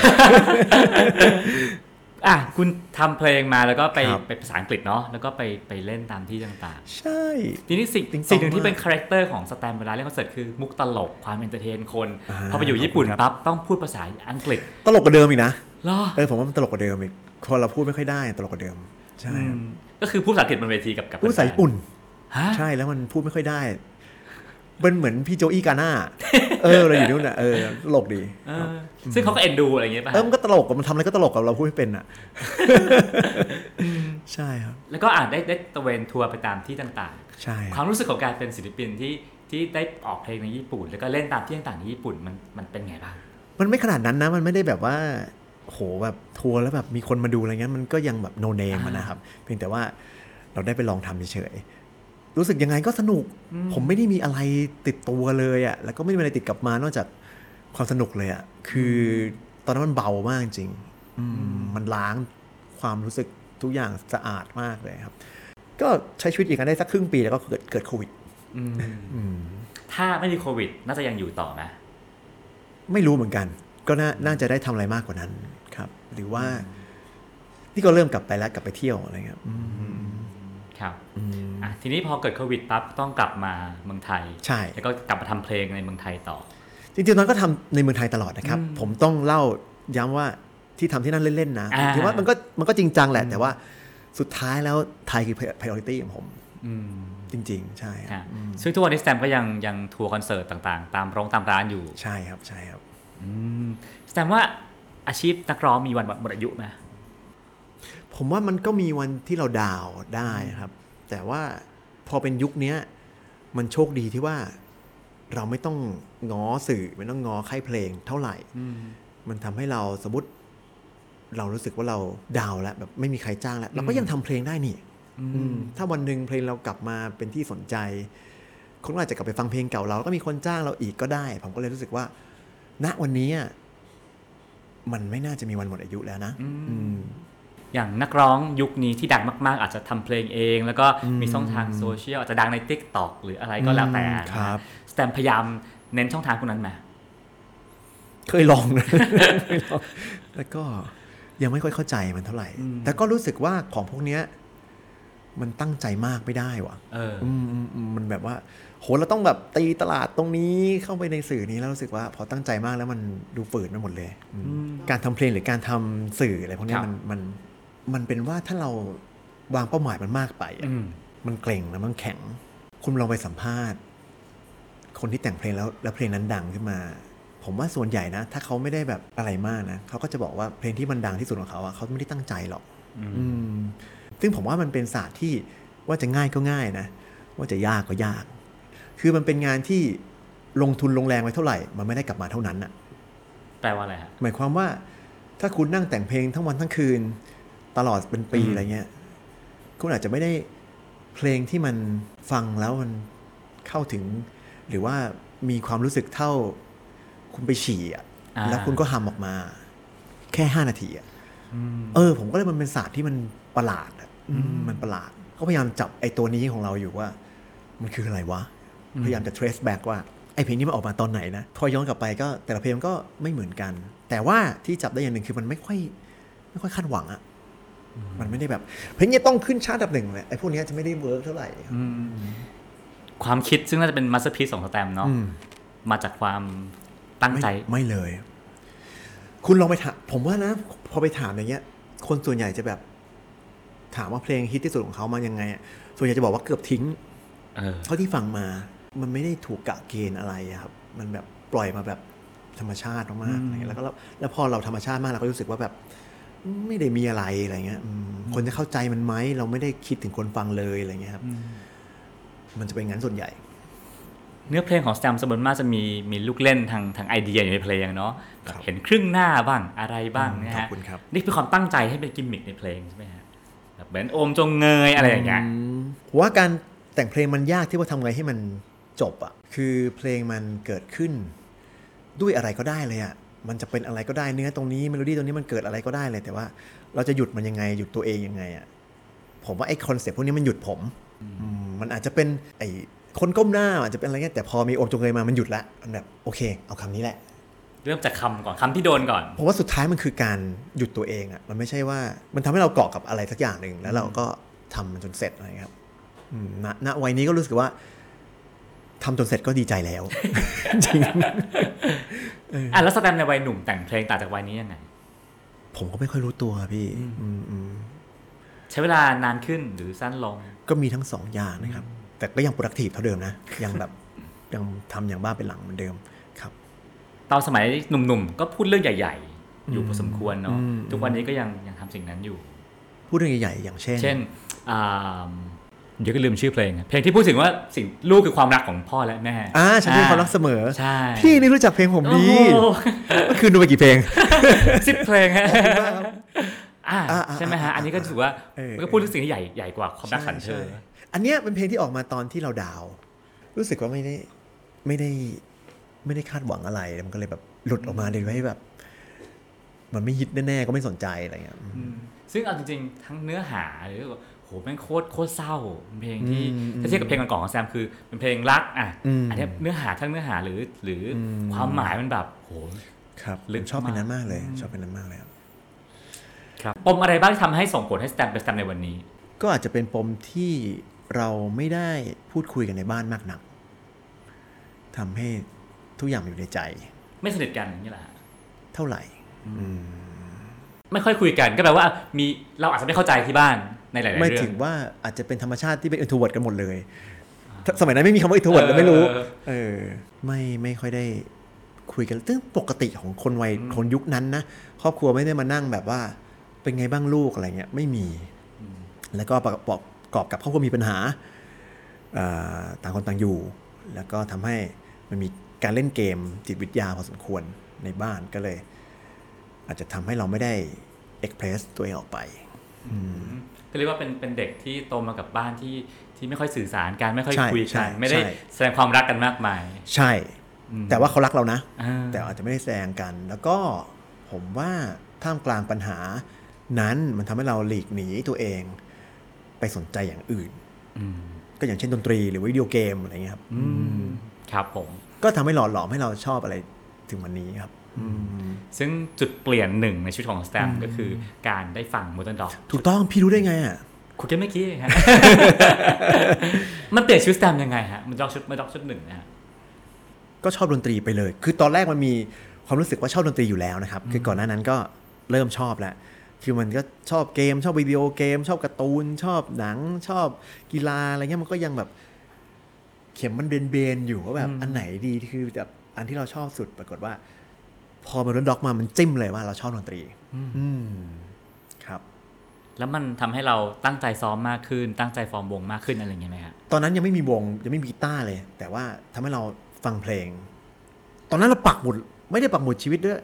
[SPEAKER 3] อะคุณทำเพลงมาแล้วก็ไป
[SPEAKER 1] ครับ
[SPEAKER 3] ไปภาษาอังกฤษเนาะแล้วก็ไปไปเล่นตามที่ต่าง
[SPEAKER 1] ใช่
[SPEAKER 3] ๆทีนี้สิ่ง
[SPEAKER 1] ติ๊งต๊อง
[SPEAKER 3] สิ่งหนึ่งที่
[SPEAKER 1] มาก
[SPEAKER 3] เป็น character ของแสตมป์เวลาเล่นคอนเสิร์ตคือมุกตลกความ entertain คน
[SPEAKER 1] อ่า
[SPEAKER 3] พอไปอยู่ญี่ปุ่น
[SPEAKER 1] ขอบคุณครับ
[SPEAKER 3] ปั๊บต้องพูดภาษาอังกฤษ
[SPEAKER 1] ตลกกว่าเดิมอีกนะ
[SPEAKER 3] เหรอ
[SPEAKER 1] เออผมว่ามันตลกกว่าเดิมอีกพอเราพูดไม่ค่อยได้ตลกกว่าเดิม ใช่
[SPEAKER 3] อืมก็คือพูดภาษาอังกฤษบนเวทีกับกับ
[SPEAKER 1] พูดภาษาญี่ปุ่น
[SPEAKER 3] ฮะ
[SPEAKER 1] ใช่แล้วมันพูดไม่ค่อยได้มันเหมือนพี่โจอี้กาน่า เออเราอยู่นู่นน่ะเออตลกดี
[SPEAKER 3] เออซึ่งเขาก็เอ็นดูอะไรอย่างเงี้ยป่ะ
[SPEAKER 1] เออมันก็ตลกอะมันทำอะไรก็ตลกกับเราพูดไม่เป็นอะใช่ครับ
[SPEAKER 3] แล้วก็อ่านได้ได้ตระเวนทัวร์ไปตามที่ต่าง
[SPEAKER 1] ใช่
[SPEAKER 3] ๆ
[SPEAKER 1] ค
[SPEAKER 3] ครับวามรู้สึกของการเป็นศิลปินที่ที่ได้ออกเพลงในญี่ปุ่น แล้วก็เล่นตามที่ต่างๆในญี่ปุ่นมันมันเป็นไงบ้าง
[SPEAKER 1] มันไม่ขนาดนั้นนะ มันไม่ได้แบบว่าโหแบบทัวร์แล้วแบบมีคนมาดูอะไรเงี้ยมันก็ยังแบบโนเนม
[SPEAKER 3] อ่า
[SPEAKER 1] นะครับ เพียงแต่ว่าเราได้ไปลองทำเฉยๆ รู้สึกยังไงก็สนุก ผมไม่ได้มีอะไรติดตัวเลยอะ่ะแล้วก็ไม่ได้มีอะไรติดกลับมานอกจากความสนุกเลยอะ่ะคือตอนนั้นมันเบามากจริงอืมมันล้างความรู้สึกทุกอย่างสะอาดมากเลยครับ ก็ใช้ชีวิตอย่างนั้นได้สักครึ่งปีแล้วก็เกิดเกิดโควิดอืม
[SPEAKER 3] ถ้าไม่มีโควิด น่าจะยังอยู่ต่อไหม
[SPEAKER 1] ไม่รู้เหมือนกัน ก็น่าน่าจะได้ทำอะไรมากกว่านั้นครับ หรือว่า นี่ก็เริ่มกลับไปแล้วกลับไปเที่ยวอะไรเงี้ยอืม
[SPEAKER 3] ครับ
[SPEAKER 1] อืม
[SPEAKER 3] อะทีนี้พอเกิดโควิดปั๊บต้องกลับมาเมืองไทย
[SPEAKER 1] ใช่
[SPEAKER 3] แล้วก็กลับมาทำเพลงในเมืองไทยต่อ
[SPEAKER 1] จริงๆตอนนั้นก็ทำในเมืองไทยตลอดนะครับ
[SPEAKER 3] อืม
[SPEAKER 1] ผมต้องเล่าย้ำว่าที่ทำที่นั่นเล่นๆนะ
[SPEAKER 3] อ่า
[SPEAKER 1] ถือว่ามันก็มันก็จริงจังแหละ แต่ว่าสุดท้ายแล้วไทยคือ priority ของผม
[SPEAKER 3] อืม
[SPEAKER 1] จริง ๆ ใช่ค
[SPEAKER 3] ฮะ
[SPEAKER 1] รับอืม
[SPEAKER 3] ซึ่งทุกวันนี้สแตมก็ยังยังทัวร์คอนเสิร์ตต่างๆ ตามโรงตามร้านอยู่
[SPEAKER 1] ใช่ครับ ใช่ครับ
[SPEAKER 3] อืมสแตมว่าอาชีพนักร้องมีวันหมดอายุไหม
[SPEAKER 1] ผมว่ามันก็มีวันที่เราดาวน์ได้ครับ แต่ว่าพอเป็นยุคเนี้ยมันโชคดีที่ว่าเราไม่ต้องง้อสื่อไม่ต้องง้อค่ายเพลงเท่าไหร่มันทำให้เราสมมติ เรารู้สึกว่าเราดาวน์แล้วแบบไม่มีใครจ้างแล้วเราก็ยังทำเพลงได้นี่อืมถ้าวันหนึ่งเพลงเรากลับมาเป็นที่สนใจคนก็อาจจะกลับไปฟังเพลงเก่าเราแล้วก็มีคนจ้างเราอีกก็ได้ ผมก็เลยรู้สึกว่า ณวันนี้อะมันไม่น่าจะมีวันหมดอายุแล้วนะ อืม
[SPEAKER 3] อย่างนักร้องยุคนี้ที่ดังมากๆ อาจจะทำเพลงเอง แล้วก็มี
[SPEAKER 1] อืม
[SPEAKER 3] ช่องทางโซเชียลอาจจะดังใน Tik t o อกหรืออะไรก็แล้วแต่
[SPEAKER 1] อืม
[SPEAKER 3] นะครับสแตมพยายามเน้นช่องทางพวกนั้นไหม
[SPEAKER 1] เคยลองนะเคยลองแล้วก็ยังไม่ค่อยเข้าใจมันเท่าไหร่ แต่ก็รู้สึกว่าของพวกเนี้ยมันตั้งใจมากไม่ได้ว่ะ
[SPEAKER 3] เออ
[SPEAKER 1] อืมอืมอืมมันแบบว่าโหเราต้องแบบตีตลาดตรงนี้เข้าไปในสื่อนี้แล้วรู้สึกว่า พอตั้งใจมากแล้วมันดูฝืนไปหมดเลยอืมการทำเพลงหรือการทำสื่ออะไรพวกเนี้ย
[SPEAKER 3] ครับ
[SPEAKER 1] มันมัน มันเป็นว่าถ้าเราวางเป้าหมายมันมากไปอะ
[SPEAKER 3] อืม
[SPEAKER 1] มันเกร็งแล้วมันแข็ง คุณลองไปสัมภาษณ์ คนที่แต่งเพลงแล้วแล้วเพลงนั้นดังขึ้นมา ผมว่าส่วนใหญ่นะ ถ้าเขาไม่ได้แบบอะไรมากนะเขาก็จะบอกว่าเพลงที่มันดังที่สุดของเขาอะเขาไม่ได้ตั้งใจหรอก อืม ซึ่งผมว่ามันเป็นศาสตร์ที่ว่าจะง่ายก็ง่ายนะ ว่าจะยากก็ยาก คือมันเป็นงานที่ลงทุนลงแรงไว้เท่าไหร่ มันไม่ได้กลับมาเท่านั้นอะ
[SPEAKER 3] แปลว่าอะไรฮะ
[SPEAKER 1] หมายความว่า ถ้าคุณนั่งแต่งเพลงทั้งวันทั้งคืน ตลอดเป็นปี
[SPEAKER 3] อืม
[SPEAKER 1] อะไรเงี้ยคุณอาจจะไม่ได้เพลงที่มันฟังแล้วมันเข้าถึง หรือว่ามีความรู้สึกเท่า คุณไปฉี่อะ
[SPEAKER 3] อ่า
[SPEAKER 1] แล้วคุณก็ทำออกมา แค่ห้านาทีอะเออ ผมก็เลยมันเป็นศาสตร์ที่มันประหลาดอะอืมมันประหลาดก็พยายามจับไอ้ตัวนี้ของเราอยู่ว่า มันคืออะไรวะ พยายามจะ trace back ว่าไอ้เพลงนี้มันออกมาตอนไหนนะพอย้อนกลับไปก็แต่ละเพลงมันก็ไม่เหมือนกัน แต่ว่าที่จับได้อย่างหนึ่งคือมันไม่ค่อย ไม่ค่อยคาดหวังอะ มันไม่ได้แบบเพลงนี้ต้องขึ้นชาร์ตอันดับหนึ่งเลยไอ้พวกเนี้ยจะไม่ได้ work เท่าไหร่
[SPEAKER 3] ความคิดซึ่งน่าจะเป็น masterpiece ของสแตมป์เนาะ
[SPEAKER 1] อืม
[SPEAKER 3] มาจากความตั้งใจ
[SPEAKER 1] ไม่ไม่เลย คุณลองไปถามผมว่านะ พอไปถามอย่างเงี้ย คนส่วนใหญ่จะแบบ ถามว่าเพลงฮิตที่สุดของเขามายังไงอะส่วนใหญ่จะบอกว่าเกือบทิ้ง
[SPEAKER 3] เออ
[SPEAKER 1] เท่าที่ฟังมา มันไม่ได้ถูกกะเกณฑ์อะไรอะครับ มันแบบปล่อยมาแบบธรรมชาติมากๆอะไรเงี้ยแล้วก็แล้วแล้วพอเราธรรมชาติมากเราก็รู้สึกว่าแบบ ไม่ได้มีอะไรอะไรเงี้ยอืมคนจะเข้าใจมันไหมเราไม่ได้คิดถึงคนฟังเลยอะไรเงี้ยครับมันจะเป็นงั้นส่วนใหญ่
[SPEAKER 3] เนื้อเพลงของแสตมป์สมบูรณ์มากจะมีมีลูกเล่นทางทางไอเดียอยู่ในเพลงเนาะแบบ
[SPEAKER 1] ครับ
[SPEAKER 3] เห็นครึ่งหน้าบ้างอะไรบ้าง
[SPEAKER 1] อืม
[SPEAKER 3] นะ
[SPEAKER 1] ขอบคุณครับฮะ
[SPEAKER 3] นี่เป็นความตั้งใจให้เป็นกิมมิคในเพลงใช่ไหมฮะแบบเหมือนโอมจงเงยอะไรอย่างเงี้ย
[SPEAKER 1] มผมว่าการแต่งเพลงมันยากที่ว่าทำไงให้มันจบอะคือเพลงมันเกิดขึ้นด้วยอะไรก็ได้เลยอะ มันจะเป็นอะไรก็ได้เนื้อตรงนี้เมโลดี้ตรงนี้มันเกิดอะไรก็ได้เลย แต่ว่าเราจะหยุดมันยังไงหยุดตัวเองยังไงอะผมว่าไอ้ concept พวกนี้มันหยุดผมอืมมันอาจจะเป็นไอ้คนก้มหน้าอาจจะเป็นอะไรเงี้ยแต่พอมีโอมจงเงยมามันหยุดละมันแบบโอเค เอาคำนี้แหละ
[SPEAKER 3] เริ่มจากคำก่อนคำที่โดนก่อน
[SPEAKER 1] ผมว่าสุดท้ายมันคือการหยุดตัวเองอะมันไม่ใช่ว่ามันทำให้เราเกาะกับอะไรสักอย่างหนึ่งแล้วเราก็ทำมันจนเสร็จอะไรครับอืมณณวัยนี้ก็รู้สึกว่าทำจนเสร็จก็ดีใจแล้ว จริง
[SPEAKER 3] อะแล้วแสตมป์ในวัยหนุ่มแต่งเพลงต่างจากวัยนี้ยังไง
[SPEAKER 1] ผมก็ไม่ค่อยรู้ตัวพี่อืมอืม
[SPEAKER 3] ใช้เวลานานขึ้นหรือสั้นลง
[SPEAKER 1] ก็มีทั้งสองอย่างนะครับ แต่ก็ยัง productive เท่าเดิมนะ ยังแบบยังทำอย่างบ้าเป็นหลังเหมือนเดิมครับ
[SPEAKER 3] ตอนสมัยหนุ่มๆ ก็พูดเรื่องใหญ่ ๆ อยู่พอสมควรเนาะ
[SPEAKER 1] อืม
[SPEAKER 3] ทุกวันนี้ก็ยังยังทำสิ่งนั้นอยู่
[SPEAKER 1] พูดเรื่องใหญ่ๆอย่างเช่น
[SPEAKER 3] เช่นอ่า เดี๋ยวก็ลืมชื่อเพลงอะเพลงที่พูดถึงว่าสิ่งลูกคือความรักของพ่อและแม่
[SPEAKER 1] อ่าฉันมีความรักเสมอ
[SPEAKER 3] ใช่
[SPEAKER 1] พี่นี่รู้จักเพลงผมดี
[SPEAKER 3] โอ้โห
[SPEAKER 1] เมื่อคืนดูไปกี่เพลง
[SPEAKER 3] สิบเพลงฮะอ่า
[SPEAKER 1] อ่าอ่า
[SPEAKER 3] ใช่ไหมฮะอันนี้ก็ถือว่า
[SPEAKER 1] เออ
[SPEAKER 3] มันก็พูดเรื่องสิ่งที่ใหญ่ใหญ่กว่าความรักสันเธอ
[SPEAKER 1] ใช่ใช่อันเนี้ยเป็นเพลงที่ออกมาตอนที่เราดาวน์รู้สึกว่าไม่ได้ไม่ได้ไม่ได้คาดหวังอะไรมันก็เลยแบบหลุดออกมาโดยที่แบบ มันไม่ฮิตแน่ๆก็ไม่สนใจอะไรเงี้ย
[SPEAKER 3] ซึ่งเอาจริงๆทั้งเนื้อหาหรือว่าโห แม่งโคตรโคตรเศร้าเป็นเพลงที่
[SPEAKER 1] อืม
[SPEAKER 3] ถ้าเทียบกับเพลงก่อนๆของแซมคือเป็นเพลงรักอะ
[SPEAKER 1] อืม
[SPEAKER 3] อันเนี้ยเนื้อหาทั้งเนื้อหาหรือ หรืออ
[SPEAKER 1] ม
[SPEAKER 3] ความหมายมันแบบโห
[SPEAKER 1] ครับ
[SPEAKER 3] ลึก
[SPEAKER 1] ผมชอบเพลงนั้น
[SPEAKER 3] มาก
[SPEAKER 1] มากเลย ชอบเพลงนั้นมากเลยครับ
[SPEAKER 3] ครับปมอะไรบ้างที่ทำให้ส่งผลให้แสตมป์เป็นแสตมป์ในวันนี้
[SPEAKER 1] ก็อาจจะเป็นปมที่เราไม่ได้พูดคุยกันในบ้านมากนักทำให้ทุกอย่างมันอยู่ในใจ
[SPEAKER 3] ไม่สนิทกันอย่างนี้แหละฮะ
[SPEAKER 1] เท่าไหร่
[SPEAKER 3] ไม่ค่อยคุยกันก็แปลว่ามีเราอาจจะไม่เข้าใจที่บ้าน ในหลายๆ
[SPEAKER 1] ไม่
[SPEAKER 3] เรื่อ
[SPEAKER 1] ถึ
[SPEAKER 3] ง
[SPEAKER 1] งว่าอาจจะเป็นธรรมชาติที่เป็น introvert กันหมดเลย สมัยนั้นไม่มีคำว่า introvert เราไม่รู้
[SPEAKER 3] เออ
[SPEAKER 1] เออ ไม่ไม่ค่อยได้คุยกันซึ่งปกติของคนวัยคนยุคนั้นนะครอบครัวไม่ได้มานั่งแบบว่า เป็นไงบ้างลูกอะไรเงี้ยไม่มี แล้วก็ประกอบประกอบกับครอบครัวมีปัญหาอ่าต่างคนต่างอยู่ แล้วก็ทำให้มันมีการเล่นเกมจิตวิทยาพอสมควรในบ้านก็เลย อาจจะทำให้เราไม่ได้ express ตัวเองออกไป
[SPEAKER 3] ก็เรียกว่าเป็นเป็นเด็กที่โตมากับบ้านที่ที่ไม่ค่อยสื่อสารกันไม่ค่อย
[SPEAKER 1] ใช่
[SPEAKER 3] คุย
[SPEAKER 1] ใช่
[SPEAKER 3] กันไม่ได้
[SPEAKER 1] ใช่
[SPEAKER 3] แสดงความรักกันมากมาย
[SPEAKER 1] ใช่ แต่ว่าเขารักเรานะ
[SPEAKER 3] อ่า
[SPEAKER 1] แต่อาจจะไม่ได้แสดงกัน แล้วก็ผมว่าท่ามกลางปัญหานั้นมันทำให้เราหลีกหนีตัวเอง ไปสนใจอย่างอื่น
[SPEAKER 3] อืม
[SPEAKER 1] ก็อย่างเช่นดนตรีหรือวิดีโอเกมอะไรเงี้ยครับ
[SPEAKER 3] ครับผม
[SPEAKER 1] ก็ทำให้หล่อหลอมให้เราชอบอะไรถึงวันนี้ครับ
[SPEAKER 3] ซึ่งจุดเปลี่ยนหนึ่งในชีวิตของสแตมก็คือการได้ฟัง Modern Dog
[SPEAKER 1] ถูกต้องพี่รู้ได้ไงอะ
[SPEAKER 3] คุยกันเมื่อกี้เองฮะมันเปลี่ยนชีวิตสแตมยังไงฮะมันดอกชุดมันดอกชุดหนึ่งนะฮะ
[SPEAKER 1] ก็ชอบดนตรีไปเลย คือตอนแรกมันมีความรู้สึกว่าชอบดนตรีอยู่แล้วนะครับ คือก่อนหน้านั้นก็เริ่มชอบแล้ว คือมันก็ชอบเกม ชอบวิดีโอเกม ชอบการ์ตูน ชอบหนัง ชอบกีฬาอะไรเงี้ยมันก็ยังแบบเข็มมันเบนๆอยู่ว่าแบบอันไหนดีคือแบบอันที่เราชอบสุดปรากฏว่า พอมันรถด็อกมามันจิ้มเลยว่าเราชอบดนตรี อืมครับ
[SPEAKER 3] แล้วมันทำให้เราตั้งใจซ้อมมากขึ้น ตั้งใจฟอร์มวงมากขึ้นอะไรอย่างเงี้ยไหมฮะ
[SPEAKER 1] ตอนนั้นยังไม่มีวงยังไม่มีกีตาร์เลย แต่ว่าทำให้เราฟังเพลง ตอนนั้นเราปักหมุดไม่ได้ปักหมุดชีวิตด้วย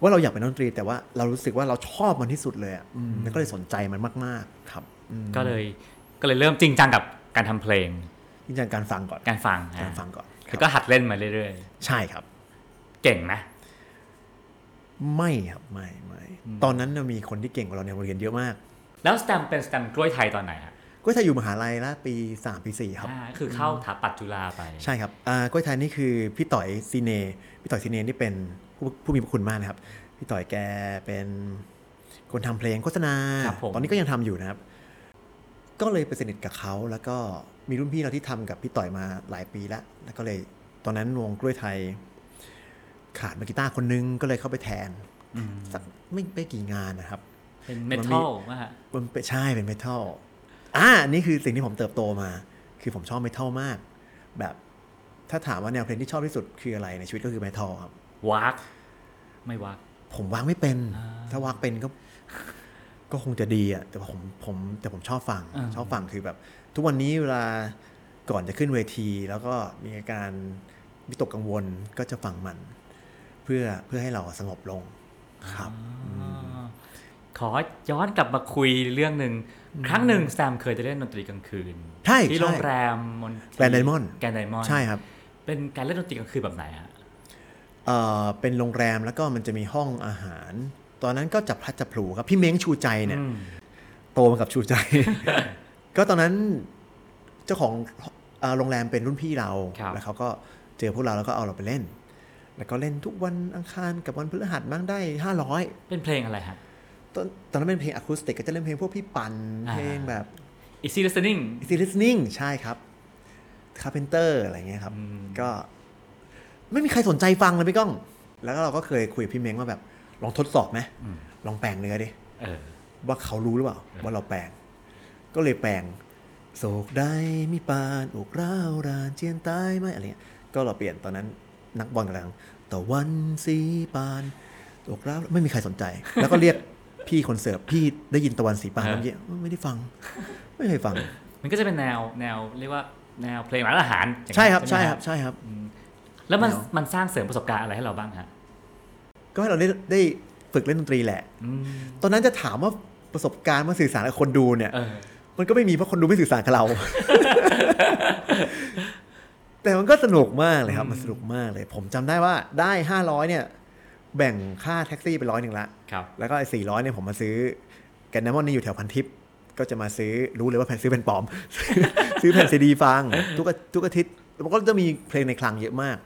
[SPEAKER 1] ว่าเราอยากเป็นนักดนตรี แต่ว่าเรารู้สึกว่าเราชอบมันที่สุดเลยอะอืมแล้วก็เลยสนใจมันมาก ๆ ครับอืม
[SPEAKER 3] ก็เลยก็เลยเริ่มจริงจังกับการทำเพลง
[SPEAKER 1] จริงๆการฟังก่อน
[SPEAKER 3] การฟัง
[SPEAKER 1] การ
[SPEAKER 3] อะ
[SPEAKER 1] ฟังก่อนค
[SPEAKER 3] แล้
[SPEAKER 1] รับ
[SPEAKER 3] วก็หัดเล่นมาเรื่อย
[SPEAKER 1] ใช่ครับ
[SPEAKER 3] ๆเก่งไหม
[SPEAKER 1] ไม่ครับไม่ไม่ตอนนั้นน่ะมีคนที่เก่งกว่าเราในโรงเรียนเยอะมาก
[SPEAKER 3] แล้วสแตมเป็นสแตมกล้วยไทยตอนไหนฮะ
[SPEAKER 1] กล้วยไทยอยู่มหาลัยละปี 3 ปี 4 ครับ
[SPEAKER 3] อ่าคือเข้าถาปัดจุฬาไป
[SPEAKER 1] ใช่ครับอ่ากล้วยไทยนี่คือพี่ต่อยซีเนพี่ต่อยซีเนนี่เป็นผู้ผู้มีพระคุณมากนะครับ พี่ต่อยแกเป็นคนทำเพลงโฆษณา
[SPEAKER 3] ครับผม
[SPEAKER 1] ตอนนี้ก็ยังทำอยู่นะครับ ก็เลยไปสนิทกับเขาแล้วก็มีรุ่นพี่เราที่ทำกับพี่ต่อยมาหลายปีแล้วแล้วก็เลยตอนนั้นวงกล้วยไทย ขาดมากีตาร์คนนึงก็เลยเข้าไปแทน
[SPEAKER 3] อืม
[SPEAKER 1] สักไม่ไม่กี่งานนะครับ
[SPEAKER 3] เป็นเมทัลว่าฮะ
[SPEAKER 1] มันเป็นใช่เป็นเมทัลอ่านี่คือสิ่งที่ผมเติบโตมา คือผมชอบเมทัลมาก แบบถ้าถามว่าแนวเพลงที่ชอบที่สุดคืออะไรในชีวิตก็คือเมทัลครับ
[SPEAKER 3] วากไม่วาก
[SPEAKER 1] ผมวางไม่เป็น
[SPEAKER 3] อ่า
[SPEAKER 1] ถ้าวางเป็นก็ ก็คงจะดีอะแต่ผมผมแต่ผมชอบฟัง
[SPEAKER 3] อ่า
[SPEAKER 1] ชอบฟังคือแบบ ทุกวันนี้เวลาก่อนจะขึ้นเวที แล้วก็มีอาการวิตกกังวลก็จะฟังมัน เพื่อเพื่อให้เราสงบลงครับ
[SPEAKER 3] อ่าขอย้อนกลับมาคุยเรื่องหนึ่งครั้งหนึ่งแสตมป์เคยจะเล่นดนตรีกลางคืน
[SPEAKER 1] ใช่
[SPEAKER 3] ที่
[SPEAKER 1] ใช่
[SPEAKER 3] โรงแรมมน
[SPEAKER 1] แกรนด์ไดมอนด์
[SPEAKER 3] แกรนด์ไดมอนด์
[SPEAKER 1] ใช่ครับ
[SPEAKER 3] เป็นการเล่นดนตรีกลางคืนแบบไหนฮะ
[SPEAKER 1] เอ่อเป็นโรงแรมแล้วก็มันจะมีห้องอาหาร ตอนนั้นก็จับพลัดจับผลูครับพี่เม้งชูใจเนี่ย
[SPEAKER 3] อืม
[SPEAKER 1] โตมากับชูใจ ก็ตอนนั้นเจ้าของเอ่อโรงแรมเป็นรุ่นพี่เรา
[SPEAKER 3] ครับ
[SPEAKER 1] แล้วเขาก็เจอพวกเราแล้วก็เอาเราไปเล่น แล้วก็เล่นทุกวันอังคารกับวันพฤหัสบ้างได้ห้าร้อย
[SPEAKER 3] เป็นเพลงอะไรฮะ
[SPEAKER 1] ตอนตอนนั้นเป็นเพลงอะคูสติกก็จะเล่นเพลงพวกพี่ปัน
[SPEAKER 3] อ่า
[SPEAKER 1] เพลงแบบ
[SPEAKER 3] easy listening
[SPEAKER 1] easy listening ใช่ครับ carpenter อะไรเงี้ยครับ
[SPEAKER 3] อืม
[SPEAKER 1] ก็ไม่มีใครสนใจฟังเลยพี่ก้อง แล้วก็เราก็เคยคุยกับพี่เม้งว่าแบบ ลองทดสอบไหม
[SPEAKER 3] อืม
[SPEAKER 1] ลองแปลงเนื้อดิ
[SPEAKER 3] เออ
[SPEAKER 1] ว่าเขารู้หรือเปล่า ว่าเราแปลง ก็เลยแปลงโศกได้มีปานอกร้าวรานเจียนตายไหมอะไรเงี้ยก็เราเปลี่ยนตอนนั้น นักบอลกำลังตะวันสีปานอกร้าวไม่มีใครสนใจ แล้วก็เรียกพี่คนเสิร์ฟพี่ได้ยินตะวันสีปาน
[SPEAKER 3] ฮะ
[SPEAKER 1] เมื่อกี้ไม่ได้ฟัง ไม่เคยฟัง
[SPEAKER 3] มันก็จะเป็นแนวแนวเรียกว่าแนวเพลงร้านอาหารอย่างนั้น
[SPEAKER 1] ใช่ครับ
[SPEAKER 3] ไหม
[SPEAKER 1] ใช่ค
[SPEAKER 3] ฮะ
[SPEAKER 1] รับใช่ครับ
[SPEAKER 3] อืมแล้วมัน
[SPEAKER 1] แนว
[SPEAKER 3] มันสร้างเสริมประสบการณ์อะไรให้เราบ้างฮะ
[SPEAKER 1] ก็ให้เราได้ได้ฝึกเล่นดนตรีแหละ
[SPEAKER 3] อืม
[SPEAKER 1] ตอนนั้นจะถามว่าประสบการณ์มาสื่อสารกับคนดูเนี่ย
[SPEAKER 3] เออ
[SPEAKER 1] มันก็ไม่มีเพราะคนดูไม่สื่อสารกับเรา แต่มันก็สนุกมากเลยครับ มันสนุกมากเลย ผมจำได้ว่าได้ห้าร้อยเนี่ย แบ่งค่าแท็กซี่ไปร้อยหนึ่งละ
[SPEAKER 3] ครับ
[SPEAKER 1] แล้วก็ไอ้สี่ร้อยเนี่ยผมมาซื้อแกรนด์ไดมอนด์นี่อยู่แถวพันทิพย์ก็จะมาซื้อรู้เลยว่าแผ่นซื้อเป็นปลอม ซื้อแผ่นซีดีฟัง ทุกอาทุกอาทิตย์มันก็จะมีเพลงในคลังเยอะมาก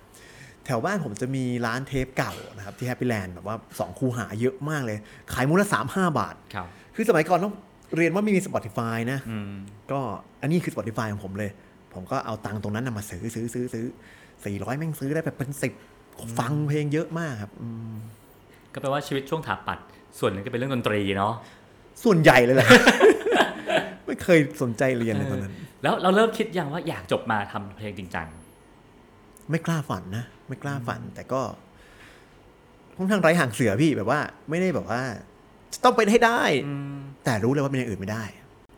[SPEAKER 1] แถวบ้านผมจะมีร้านเทปเก่านะครับ ที่แฮปปี้แลนด์แบบว่าสองคูหาเยอะมากเลย ขายม้วนละสามห้าบาท
[SPEAKER 3] ครับ
[SPEAKER 1] คือสมัยก่อนต้องเรียนว่าไม่มี Spotify นะ
[SPEAKER 3] อืม
[SPEAKER 1] ก็อันนี้คือ Spotify ของผมเลย ผมก็เอาตังค์ตรงนั้นนะมาซื้อซื้อซื้อซื้อสี่ร้อยแม่งซื้อได้แบบเป็นสิบฟังเพลงเยอะมากครับอืม
[SPEAKER 3] ก็แปลว่าชีวิตช่วงถาปัด ส่วนหนึ่งก็เป็นเรื่องดนตรีเนาะ
[SPEAKER 1] ส่วนใหญ่เลยแหละไม่เคยสนใจเรียนเลยตอนนั้น
[SPEAKER 3] แล้วเราเริ่มคิดยังว่าอยากจบมาทำเพลงจริงจัง
[SPEAKER 1] ไม่กล้าฝันนะไม่กล้าฝัน แต่ก็ค่อนข้างไร้ห่างเสือพี่แบบว่า ไม่ได้แบบว่า จะต้องเป็นให้ได้
[SPEAKER 3] อืม
[SPEAKER 1] แต่รู้เลยว่าเป็นอย่างอื่นไม่ได้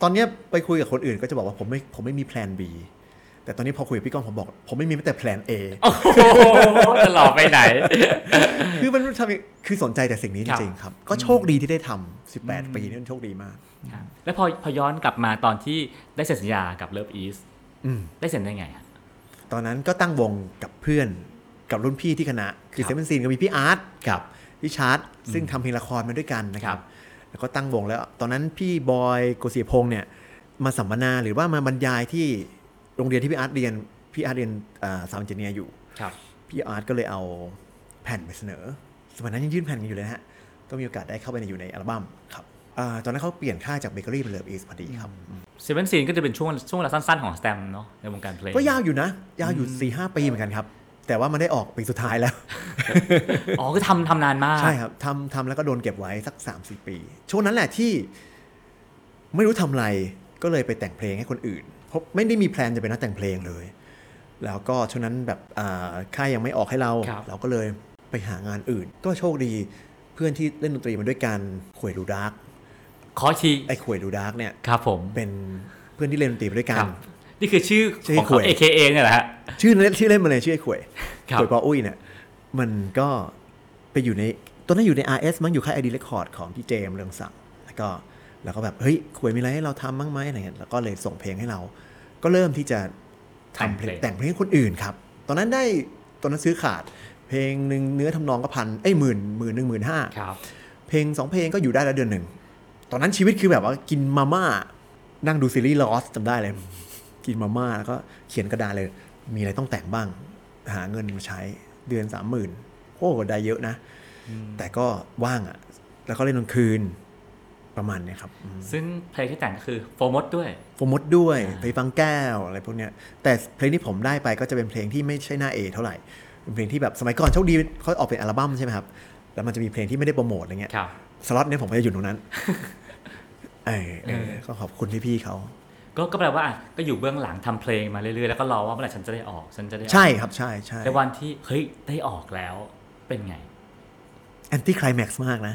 [SPEAKER 1] ตอนเนี้ยไปคุยกับคนอื่นก็จะบอกว่าผมไม่ผมไม่มี plan B แต่ตอนนี้พอคุยกับพี่ก้องผมบอก ผมไม่มีแม้แต่ plan A
[SPEAKER 3] โอ้โหจะหลอกไปไหน
[SPEAKER 1] คือมันทำคือสนใจแต่สิ่งนี้
[SPEAKER 3] ค
[SPEAKER 1] จ
[SPEAKER 3] รับ
[SPEAKER 1] ริงๆครับ ก็โชคดีที่ได้ทำ18 ปีนี่มันโชคดีมาก
[SPEAKER 3] ครับแล้วพอพอย้อนกลับมาตอนที่ได้เซ็นสัญญากับ LOVEiS อื
[SPEAKER 1] ม
[SPEAKER 3] ได้เซ็นได้ไงอะ
[SPEAKER 1] ตอนนั้นก็ตั้งวงกับเพื่อนกับรุ่นพี่ที่คณะ คือ
[SPEAKER 3] ครับ
[SPEAKER 1] 7thSCENE ก็มีพี่อาร์ตกับพี่อาร์ตซึ่งทำเพลงละครมาด้วยกันนะค
[SPEAKER 3] ครั
[SPEAKER 1] รับ
[SPEAKER 3] บ
[SPEAKER 1] แล้วก็ตั้งวงแล้ว ตอนนั้นพี่บอยโกสิยพงษ์เนี่ยมาสัมมนาหรือว่ามาบรรยายที่ โรงเรียนที่พี่อาร์ตเรียนพี่อาร์ตเรียน sound engineer อยู่
[SPEAKER 3] ครับ
[SPEAKER 1] พี่อาร์ตก็เลยเอาแผ่นไปเสนอ สมัยนั้นยังยื่นแผ่นกันอยู่เลยนะฮะก็มีโอกาสได้เข้าไปในอยู่ในอัลบั้มครับอ่าตอนนั้นเขาเปลี่ยนค่ายจากเบเกอรี่เป็น Love Is พอดีครับ
[SPEAKER 3] เซเว่นซีนก็จะเป็นช่วงช่วงเวลาสั้นๆของแสตมป์เนาะในวงการเพลง
[SPEAKER 1] ก็ยาวอยู่นะ ยาวอยู่สี่ห้าปีเหมือนกันครับ แต่ว่ามันได้ออกปีสุดท้ายแล้ว
[SPEAKER 3] อ๋อคือทำทำนานมาก
[SPEAKER 1] ใช่ครับทำทำแล้วก็โดนเก็บไว้สักสามสี่ปี ช่วงนั้นแหละที่ไม่รู้ทำอะไรก็เลยไปแต่งเพลงให้คนอื่น เพราะไม่ได้มี plan จะเป็นนักแต่งเพลงเลย แล้วก็ช่วงนั้นแบบอ่าค่ายยังไม่ออกให้เรา
[SPEAKER 3] ครับ
[SPEAKER 1] เราก็เลยไปหางานอื่น ก็โชคดีเพื่อนที่เล่นดนตรีมาด้วยกันขวยดูดาร์ก
[SPEAKER 3] ขออีกที
[SPEAKER 1] ไอ้ขวยดูดาร์กเนี่ย
[SPEAKER 3] ครับผม
[SPEAKER 1] เป็นเพื่อนที่เล่นดนตรีมาด้วยกั
[SPEAKER 3] นครับนี่คือชื่อ
[SPEAKER 1] ชื่อ
[SPEAKER 3] ของเขา
[SPEAKER 1] ขวย
[SPEAKER 3] AKA เนี่ยแหละฮะ
[SPEAKER 1] ชื่อเล่นชื่อเล่นมาเลยชื่อไอ้ขวย
[SPEAKER 3] ครับ
[SPEAKER 1] ขวยปออุ้ยเนี่ยมันก็ไปอยู่ในตอนนั้นอยู่ใน RS มั้งอยู่ค่าย ID Record ของพี่เจมส์เรืองศักดิ์แล้วก็ แล้วก็แบบเฮ้ยขวยมีอะไรให้เราทำบ้างไหมอะไรเงี้ยแล้วก็เลยส่งเพลงให้เรา ก็เริ่มที่จะทำเพลง
[SPEAKER 3] แต่
[SPEAKER 1] แต่
[SPEAKER 3] ง
[SPEAKER 1] ง
[SPEAKER 3] เพ
[SPEAKER 1] เพ
[SPEAKER 3] ล
[SPEAKER 1] ล
[SPEAKER 3] ง
[SPEAKER 1] งให้คนอื่นครับ ตอนนั้นได้ตอนนั้นซื้อขาด เพลงหนึ่งเนื้อทำนองก็พันเอ้ยหมื่นหมื่นหนึ่งหมื่นห้า
[SPEAKER 3] ครับ
[SPEAKER 1] เพลงสองเพลงก็อยู่ได้แล้วเดือนหนึ่งตอนนั้นชีวิตคือแบบว่ากินมาม่านั่งดูซีรีส์ลอสจำได้เลย กินมาม่าแล้วก็เขียนกระดาษเลย มีอะไรต้องแต่งบ้าง หาเงินมาใช้เดือนสามหมื่นโอ้ได้เยอะนะ แต่ก็ว่างอะ แล้วก็เล่นกลางคืน ประมาณเนี้ยครับอืม
[SPEAKER 3] ซึ่งเพลงที่แต่งก็คือโฟมดด้วย
[SPEAKER 1] โฟมดด้วยเพลงฟังแก้วอะไรพวกเนี้ยแต่เพลงที่ผมได้ไปก็จะเป็นเพลงที่ไม่ใช่หน้าเอเท่าไหร่เป็นเพลงที่แบบสมัยก่อนโชคดีเขาออกเป็นอัลบั้มใช่ไหมครับแล้วมันจะมีเพลงที่ไม่ได้โปรโมทอะไรเงี้ย
[SPEAKER 3] ครับ
[SPEAKER 1] สล็อตเนี่ยผมก็จะอยู่ตรงนั้นเออเออก็ขอบคุณพี่ๆเขา
[SPEAKER 3] ก็ก็แปลว่าอะก็อยู่เบื้องหลังทำเพลงมาเรื่อยๆแล้วก็รอว่าเมื่อไหร่ฉันจะได้ออกฉันจะได้ออก
[SPEAKER 1] ใช่ครับใช่ใช่
[SPEAKER 3] ในวันที่เฮ้ยได้ออกแล้วเป็นไง
[SPEAKER 1] แอนตี้คล i แม็กซ์มากนะ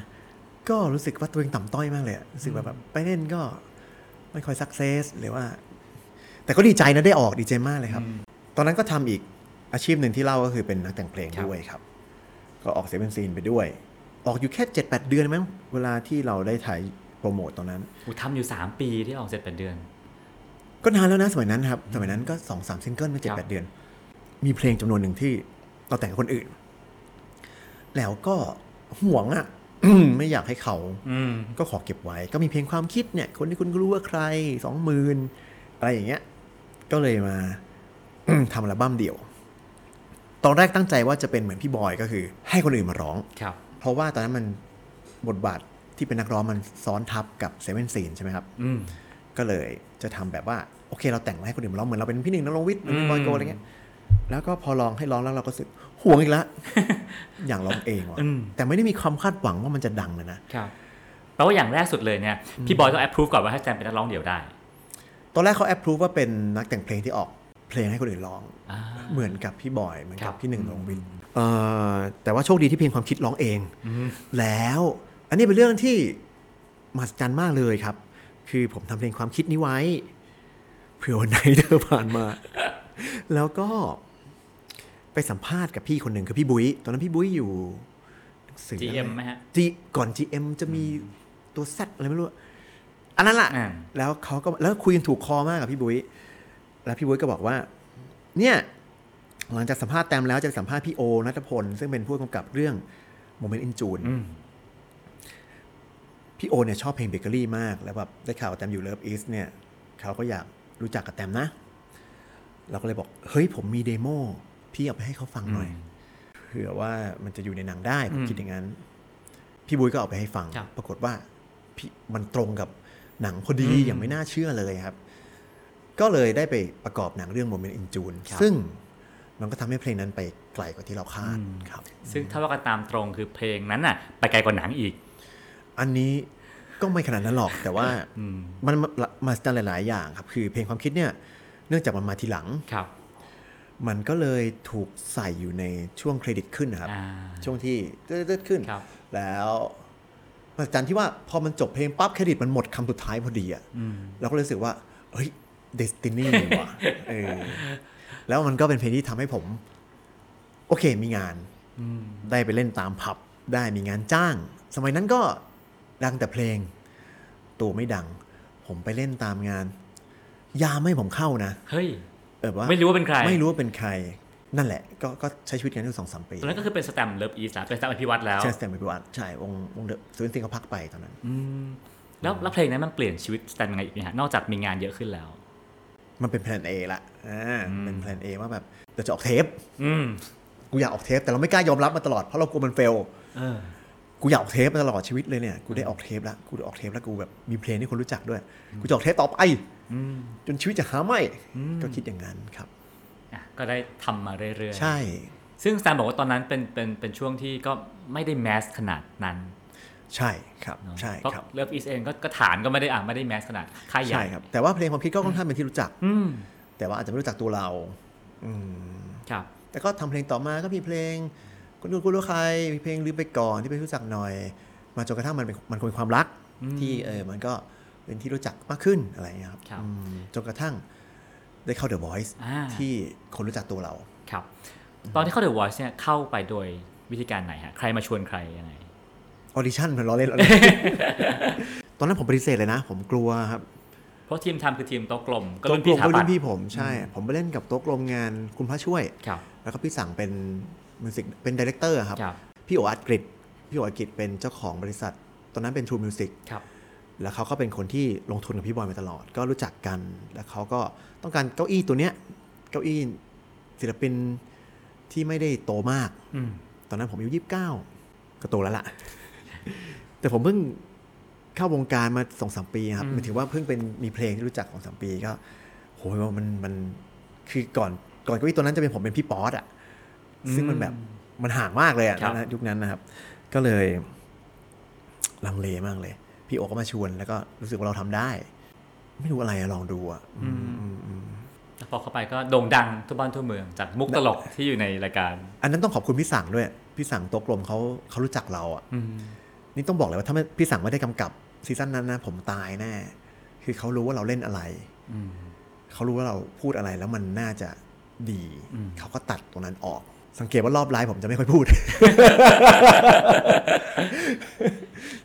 [SPEAKER 1] ก็รู้สึกว่าตัวเองต่ำต้อยมากเลยอะรู้สึกว่าแบบไปเล่นก็ไม่ค่อยสักเซสหรือว่า แต่ก็ดีใจนะได้ออกดีใจมากเลยครับ ตอนนั้นก็ทำอีกอาชีพหนึ่งที่เล่าก็คือเป็นนักแต่งเพลง
[SPEAKER 3] ครับ
[SPEAKER 1] ด้วยครับ ก็ออกเซเว่นซีนไปด้วย ออกอยู่แค่เจ็ดแปดเดือนมั้งเวลาที่เราได้ถ่ายโปรโมตตอนนั้น
[SPEAKER 3] อูทำอยู่ 3 ปีที่ออกเสร็จเป็นเดือน
[SPEAKER 1] ก็นานแล้วนะสมัยนั้นครับ สมัยนั้นก็สองสามซิงเกิลไม่เจ็ดแปดเดือนครับ มีเพลงจำนวนหนึ่งที่เราแต่งกับคนอื่น แล้วก็ห่วงอะ ไม่อยากให้เขา
[SPEAKER 3] อืม
[SPEAKER 1] ก็ขอเก็บไว้ ก็มีเพลงความคิดเนี่ย คนที่คุณก็รู้ว่าใครสองหมื่นอะไรอย่างเงี้ย ก็เลยมาทำอัลบั้มเดี่ยว ตอนแรกตั้งใจว่าจะเป็นเหมือนพี่บอยก็คือ ให้คนอื่นมาร้อง
[SPEAKER 3] ครับ
[SPEAKER 1] เพราะว่าตอนนั้นมันบทบาทที่เป็นนักร้องมันซ้อนทับกับเซเว่นซีนใช่ไหมครับ
[SPEAKER 3] อืม
[SPEAKER 1] ก็เลยจะทำแบบว่าโอเคเราแต่งมาให้คนอื่นมาร้องเหมือนเราเป็นพี่หนึ่งนักร้องวิทย์เหมือนพี่บอยโกอะไรเงี้ยแล้วก็พอร้องให้ร้องแล้วเราก็รู้สึก ห่วงอีกแล้วอย่างร้องเองว่ะ
[SPEAKER 3] อืม
[SPEAKER 1] แต่ไม่ได้มีความคาดหวังว่ามันจะดังเลยนะ
[SPEAKER 3] ครับแปลว่าอย่างแรกสุดเลยเนี่ยพี่บอยต้องแอปพรูฟก่อนว่าให้แจมเป็นนักร้องเดี่ยวได้
[SPEAKER 1] ตอนแรกเขาแอปพรูฟว่าเป็นนักแต่งเพลงที่ออกเพลงให้คนอื่นร้อง
[SPEAKER 3] อ่า
[SPEAKER 1] เหมือนกับพี่บอยเหมือน
[SPEAKER 3] ครั
[SPEAKER 1] กับบพี่หนึ่งร้องวินเอ่อแต่ว่าโชคดีที่เพลงความคิดร้องเองแล้วอันนี้เป็นเรื่องที่มหัศจรรย์มากเลยครับ คือผมทำเพลงความคิดนี้ไว้เผื่อวันไหนเธอผ่านมา แล้วก็ ไปสัมภาษณ์กับพี่คนหนึ่งคือพี่บุ้ยตอนนั้นพี่บุ้ยอยู่หนังสือ
[SPEAKER 3] GM ไหมฮะ
[SPEAKER 1] จีก่อน GM จะมีตัว Z อะไรไม่รู้อะอันนั้นแหละ
[SPEAKER 3] อ่า
[SPEAKER 1] แล้วเขาก็แล้วคุยกันถูกคอมากกับพี่บุ้ยแล้วพี่บุ้ยก็บอกว่า เนี่ย หลังจากสัมภาษณ์แตมแล้วจะไปสัมภาษณ์พี่โอนัทพล ซึ่งเป็นผู้กำกับเรื่อง Moment in June อื
[SPEAKER 3] ม
[SPEAKER 1] พี่โอเนี่ยชอบเพลงเบเกอรี่มาก แล้วแบบได้ข่าวว่าแตมอยู่ Love Is เนี่ยเขาก็อยากรู้จักกับแตมนะ เราก็เลยบอก เฮ้ยผมมี demo พี่เอาไปให้เขาฟังหน่อยเผื่อว่ามันจะอยู่ในหนังได้ผม
[SPEAKER 3] อืม
[SPEAKER 1] คิดอย่างนั้น พี่บุ้ยก็เอาไปให้ฟัง
[SPEAKER 3] ครับ
[SPEAKER 1] ปรากฏว่าพี่มันตรงกับหนังพอดี
[SPEAKER 3] อืม
[SPEAKER 1] อย่างไม่น่าเชื่อเลยครับ ก็เลยได้ไปประกอบหนังเรื่องโมเมนต์อินจูน
[SPEAKER 3] ครับ
[SPEAKER 1] ซึ่งมันก็ทำให้เพลงนั้นไปไกลกว่าที่เราคาดครับ
[SPEAKER 3] ซึ่งถ้าว่ากันตามตรงคือเพลงนั้นน่ะ ไปไกลกว่าหนังอีก
[SPEAKER 1] อันนี้ก็ไม่ขนาดนั้นหรอก แต่ว่า
[SPEAKER 3] อืม
[SPEAKER 1] มันมามาสจันหลาย ๆ อย่างครับ คือเพลงความคิดเนี่ย เนื่องจากมันมาทีหลัง
[SPEAKER 3] ครับ
[SPEAKER 1] มันก็เลยถูกใส่อยู่ในช่วงเครดิตขึ้นนะครับ
[SPEAKER 3] อ่า
[SPEAKER 1] ช่วงที่เติร์ดๆขึ้น
[SPEAKER 3] ครับ
[SPEAKER 1] แล้วมาสจันที่ว่าพอมันจบเพลงปั๊บเครดิตมันหมดคำสุดท้ายพอดีอะ
[SPEAKER 3] อืม
[SPEAKER 1] เราก็เลยรู้สึกว่า เฮ้ยเดสตินีว่ะเออแล้วมันก็เป็นเพลงที่ทำให้ผม โอเคมีงาน
[SPEAKER 3] อืม
[SPEAKER 1] ได้ไปเล่นตามผับ ได้มีงานจ้าง สมัยนั้นก็ดังแต่เพลง ตัวไม่ดัง ผมไปเล่นตามงาน ยามไม่ให้ผมเข้านะ
[SPEAKER 3] เฮ้ย
[SPEAKER 1] เออว่า
[SPEAKER 3] ไม่รู้ว่าเป็นใคร
[SPEAKER 1] ไม่รู้ว่าเป็นใคร นั่นแหละ ก็ก็ใช้ชีวิตกันอยู่สองสามปี
[SPEAKER 3] ตอนนั้นก็คือเป็นแสตมป์ Love Is แล้วเป็นแสตมป์อภิวัชร์แล้ว
[SPEAKER 1] ใช่สแตมป์อภิวัชร์ใช่วงวงเดอะซูนซิงก็พักไปตอนนั้น
[SPEAKER 3] อืมแล้วแล้วเพลงนั้นมันเปลี่ยนชีวิตแสตมป์ยังไงอีกไหมฮะนอกจากมีงานเยอะขึ้นแล้ว
[SPEAKER 1] มันเป็นแพลน A ละอ่า
[SPEAKER 3] อืม
[SPEAKER 1] เป็นแพลน A ว่าแบบเราจะออกเทป
[SPEAKER 3] อืม
[SPEAKER 1] กูอยากออกเทปแต่เราไม่กล้ายอมรับมาตลอดเพราะเรากลัวมัน fail
[SPEAKER 3] เออ
[SPEAKER 1] กูอยากออกเทปมาตลอดชีวิตเลยเนี่ย กูได้ออกเทปแล้วกูได้ออกเทปแล้วกูแบบมีเพลงที่คนรู้จักด้วย กูจะออกเทปต่อไป
[SPEAKER 3] อืม
[SPEAKER 1] จนชีวิตจะหาไม่
[SPEAKER 3] อืม
[SPEAKER 1] ก็คิดอย่างนั้นครับ
[SPEAKER 3] อะก็ได้ทำมาเรื่อยๆ
[SPEAKER 1] ใช่
[SPEAKER 3] ซึ่งแสตมป์บอกว่าตอนนั้นเป็นเป็นเป็นช่วงที่ก็ไม่ได้ mass ขนาดนั้น
[SPEAKER 1] ใช่ครับ
[SPEAKER 3] เนอะ
[SPEAKER 1] ใช่
[SPEAKER 3] เพราะ
[SPEAKER 1] ครับ
[SPEAKER 3] Love Is เองก็ก็ฐานก็ไม่ได้อะไม่ได้ mass ขนาดค่ายใหญ่
[SPEAKER 1] ใช่ครับ แต่ว่าเพลงความคิดก็ค่อนข้างเป็นที่รู้จัก
[SPEAKER 3] อืม
[SPEAKER 1] แต่ว่าอาจจะไม่รู้จักตัวเรา อืม
[SPEAKER 3] ครับ
[SPEAKER 1] แต่ก็ทำเพลงต่อมาก็มีเพลง คนดูคุณรู้ใครมีเพลงลืมไปก่อนที่เป็นที่รู้จักหน่อย มาจนกระทั่งมันเป็นมันคงเป็นความรัก
[SPEAKER 3] อืม
[SPEAKER 1] ที่เออมันก็เป็นที่รู้จักมากขึ้นอะไรอย่างเงี้ยครับ
[SPEAKER 3] ครับ
[SPEAKER 1] อืมจนกระทั่งได้เข้า The Voice
[SPEAKER 3] อ่า
[SPEAKER 1] ที่คนรู้จักตัวเรา
[SPEAKER 3] ครับ ตอนที่เข้า The Voice เนี่ยเข้าไปโดยวิธีการไหนฮะใครมาชวนใครยังไง
[SPEAKER 1] ออดิชั่นมันล้อเล่นล้อเล่นตอนนั้นผมปฏิเสธเลยนะ ผมกลัวครับ
[SPEAKER 3] เพราะทีมทำคือทีมโต๊ะกลม ก็
[SPEAKER 1] โต๊ะ
[SPEAKER 3] รุ่น
[SPEAKER 1] กล
[SPEAKER 3] พี่ถาปั
[SPEAKER 1] รุ่นพี่ผมใช่ ผมไปเล่นกับโต๊ะกลมงานคุณพระช่วย
[SPEAKER 3] ครับ
[SPEAKER 1] แล้วก็พี่สั่งเป็น music เป็น director ครับ
[SPEAKER 3] ครับ
[SPEAKER 1] พี่โออัดกริดพี่โออัดกริดเป็นเจ้าของบริษัท ตอนนั้นเป็น True Music
[SPEAKER 3] ครับ
[SPEAKER 1] แล้วเขาก็เป็นคนที่ลงทุนกับพี่บอยมาตลอด ก็รู้จักกัน แล้วเขาก็ต้องการเก้าอี้ตัวเนี้ย เก้าอี้ศิลปินที่ไม่ได้โตมาก
[SPEAKER 3] อืม
[SPEAKER 1] ตอนนั้นผมอายุยี่สิบเก้าก็โตแล้วล่ะ แต่ผมเพิ่งเข้าวงการมาสองสามปีครับหมายถึงว่าเพิ่งเป็นมีเพลงที่รู้จักของสามปีก็โหว่ามันมัน คือก่อนก่อนเก้าอี้ตัวนั้นจะเป็นผมเป็นพี่ป๊อตอะ ซึ่งมันแบบมันห่างมากเลยอะ
[SPEAKER 3] ครับ
[SPEAKER 1] นะยุคนั้นนะครับ ก็เลยลังเลมากเลย พี่โอก็มาชวนแล้วก็รู้สึกว่าเราทำได้ ไม่รู้อะไรอะลองดูอะอืมอืมอืม
[SPEAKER 3] แล้วพอเข้าไปก็โด่งดังทั่วบ้านทั่วเมือง จากมุกตลกที่อยู่ในรายการ
[SPEAKER 1] อันนั้นต้องขอบคุณพี่สั่งด้วย พี่สั่งโต๊ะกลมเขาเขารู้จักเราอะ
[SPEAKER 3] อืม
[SPEAKER 1] นี่ต้องบอกเลยว่าถ้าไม่พี่สั่งไม่ได้กำกับซีซั่นนั้นนะผมตายแน่ คือเขารู้ว่าเราเล่นอะไร
[SPEAKER 3] อืม
[SPEAKER 1] เขารู้ว่าเราพูดอะไรแล้วมันน่าจะดี
[SPEAKER 3] อืม
[SPEAKER 1] เขาก็ตัดตรงนั้นออก สังเกตว่ารอบไลฟ์ผมจะไม่ค่อยพูด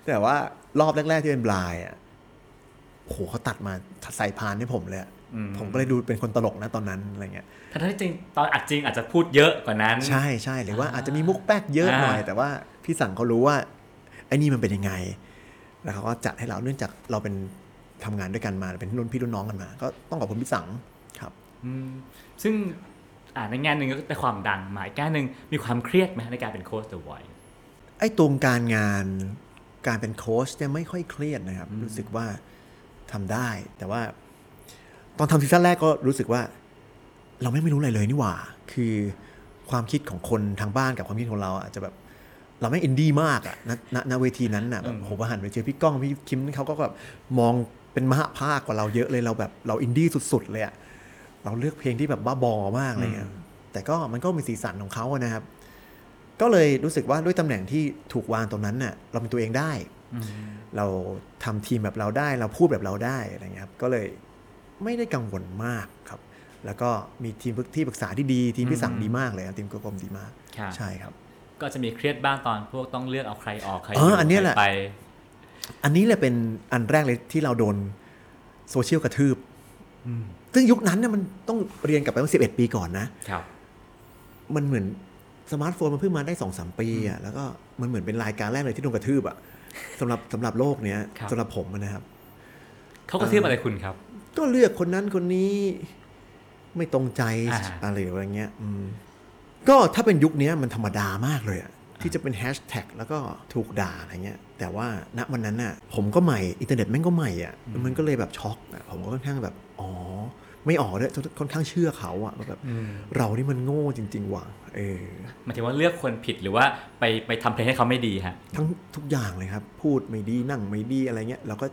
[SPEAKER 1] แต่ว่ารอบแรก ๆ ที่เป็นบลายอะโอ้โหเขาตัดมาใส่พานให้ผมเลยอะ
[SPEAKER 3] อืม
[SPEAKER 1] ผมก็เลยดูเป็นคนตลกนะตอนนั้นอะไรเงี้ย
[SPEAKER 3] ทั้งที่จริงตอนอัดจริงอาจจะพูดเยอะกว่านั้น
[SPEAKER 1] ใช่ใช่หรือว่าอาจจะมีมุกแป๊กเยอะหน่อย
[SPEAKER 3] อ่า
[SPEAKER 1] แต่ว่าพี่สั่งเขารู้ว่าไอ้นี่มันเป็นยังไง แล้วเขาก็จัดให้เราเนื่องจากเราเป็นทำงานด้วยกันมาเป็นรุ่นพี่รุ่นน้องกันมา ก็ต้องขอบคุณพี่สั่งครับ
[SPEAKER 3] อืมซึ่ง อ่าในแง่หนึ่งก็ได้ความดังหมายแง่หนึ่งมีความเครียดไหมในการเป็นโค้ชเดอะไว
[SPEAKER 1] ไอ้ตรงการงานการเป็นโค้ชเนี่ยไม่ค่อยเครียดนะครับ รู้สึกว่าทำได้ แต่ว่า ตอนทำซีซั่นแรกก็รู้สึกว่า เราไม่ไม่รู้อะไรเลยนี่หว่า คือความคิดของคนทางบ้านกับความคิดของเราอาจจะแบบเราไม่อินดี้มากอะณณณเวทีนั้นน่ะแบบผมว่าหันไปเจอพี่ก้องพี่คิมเขาก็แบบมองเป็นมหาภาคกว่าเราเยอะเลยเราแบบเราอินดี้สุด ๆ เลยอะ เราเลือกเพลงที่แบบบ้าบอมากอะไรเงี้ยแต่ก็มันก็มีสีสันของเขาอะนะครับ ก็เลยรู้สึกว่าด้วยตำแหน่งที่ถูกวางตรงนั้นน่ะ เราเป็นตัวเองได้ เราทำทีมแบบเราได้ เราพูดแบบเราได้อะไรเงี้ยครับก็เลยไม่ได้กังวลมากครับ แล้วก็มีทีมที่ปรึกษาที่ดี ทีมที่สั่งดีมากเลยครับทีมกรมดีมาก
[SPEAKER 3] ครับ
[SPEAKER 1] ใช่ครับ
[SPEAKER 3] ก็จะมีเครียดบ้างตอนพวกต้องเลือกเอาใครออกใคร
[SPEAKER 1] เอออันเนี้ย
[SPEAKER 3] ใคร
[SPEAKER 1] แหละ
[SPEAKER 3] ไป
[SPEAKER 1] อันนี้แหละเป็นอันแรกเลยที่เราโดนโซเชียลกระทืบ ซึ่งยุคนั้นเนี่ยมันต้องเรียนกลับไปเมื่อสิบเอ็ดปีก่อนนะ
[SPEAKER 3] ครับ
[SPEAKER 1] มันเหมือนสมาร์ทโฟนมันเพิ่งมาได้สองสามปีอะแล้วก็มันเหมือนเป็นรายการแรกเลยที่โดนกระทืบอะสำหรับสำหรับโลกเนี้ย
[SPEAKER 3] ครับ
[SPEAKER 1] สำหรับผมนะครับ
[SPEAKER 3] เขาก็เทียบอะไรคุณครับ
[SPEAKER 1] ก็เลือกคนนั้นคนนี้ไม่ตรงใจ
[SPEAKER 3] อ่า
[SPEAKER 1] อะไรอะไรเงี้ย อืม ก็ถ้าเป็นยุคนี้มันธรรมดามากเลยอะ ที่จะเป็นแฮชแท็กแล้วก็ถูกด่าอะไรเงี้ยแต่ว่าณวันนั้นน่ะผมก็ใหม่อินเทอร์เน็ตแม่งก็ใหม่อะมันก็เลยแบบช็อกอะผมก็ค่อนข้างแบบอ๋อไม่ออกเลยค่อนข้างเชื่อเขาอะว่าแบบเรานี่มันโง่จริง ๆ ว่ะเออ
[SPEAKER 3] หมายถึงว่าเลือกคนผิดหรือว่าไปไปทำเพลงให้เขาไม่ดีฮะ
[SPEAKER 1] ทั้งทุกอย่างเลยครับ พูดไม่ดีนั่งไม่ดีอะไรเงี้ยเราก็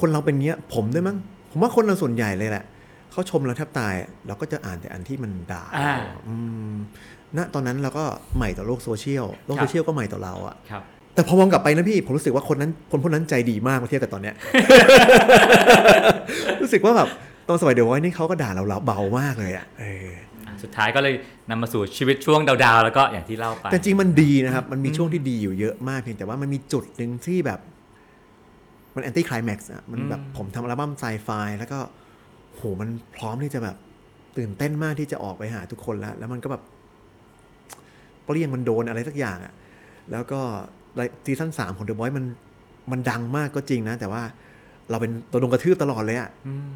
[SPEAKER 1] คนเราเป็นเงี้ย ผมด้วยมั้งผมว่าคนเราส่วนใหญ่เลยแหละเขาชมเราแทบตาย เราก็จะอ่านแต่อันที่มันด่า
[SPEAKER 3] อ่า
[SPEAKER 1] อืม ณตอนนั้นเราก็ใหม่ต่อโลกโซเชียลโลก
[SPEAKER 3] ครับ
[SPEAKER 1] โซเชียลก็ใหม่ต่อเราอะ
[SPEAKER 3] ครับ
[SPEAKER 1] แต่พอมองกลับไปนะพี่ ผมรู้สึกว่าคนนั้นคนพวกนั้นใจดีมากเมื่อเทียบกับตอนเนี้ยรู้สึกว่าแบบตอนสมัยเดี๋ยวไว้นี่เขาก็ด่าเราเราเบามากเลยอะเออ
[SPEAKER 3] อะสุดท้ายก็เลยนำมาสู่ชีวิตช่วงดาวๆ แล้วก็อย่างที่เล่าไป
[SPEAKER 1] แต่จริงมันดีนะครับ มันมีช่วงที่ดีอยู่เยอะมากเพียงแต่ว่ามันมีจุดหนึ่งที่แบบ มันแอนตี้คลายแม็กซ์อะมันแบบผมทำอัลบั้มไซไฟแล้วก็โหมันพร้อมที่จะแบบตื่นเต้นมากที่จะออกไปหาทุกคนแล้ว แล้วมันก็แบบเปรี้ยงมันโดนอะไรสักอย่างอะแล้วก็ซีซั่นสามของ The Voice มันมันดังมากก็จริงนะ แต่ว่าเราเป็นตัวโดนกระทืบตลอดเลยอะ
[SPEAKER 3] อืม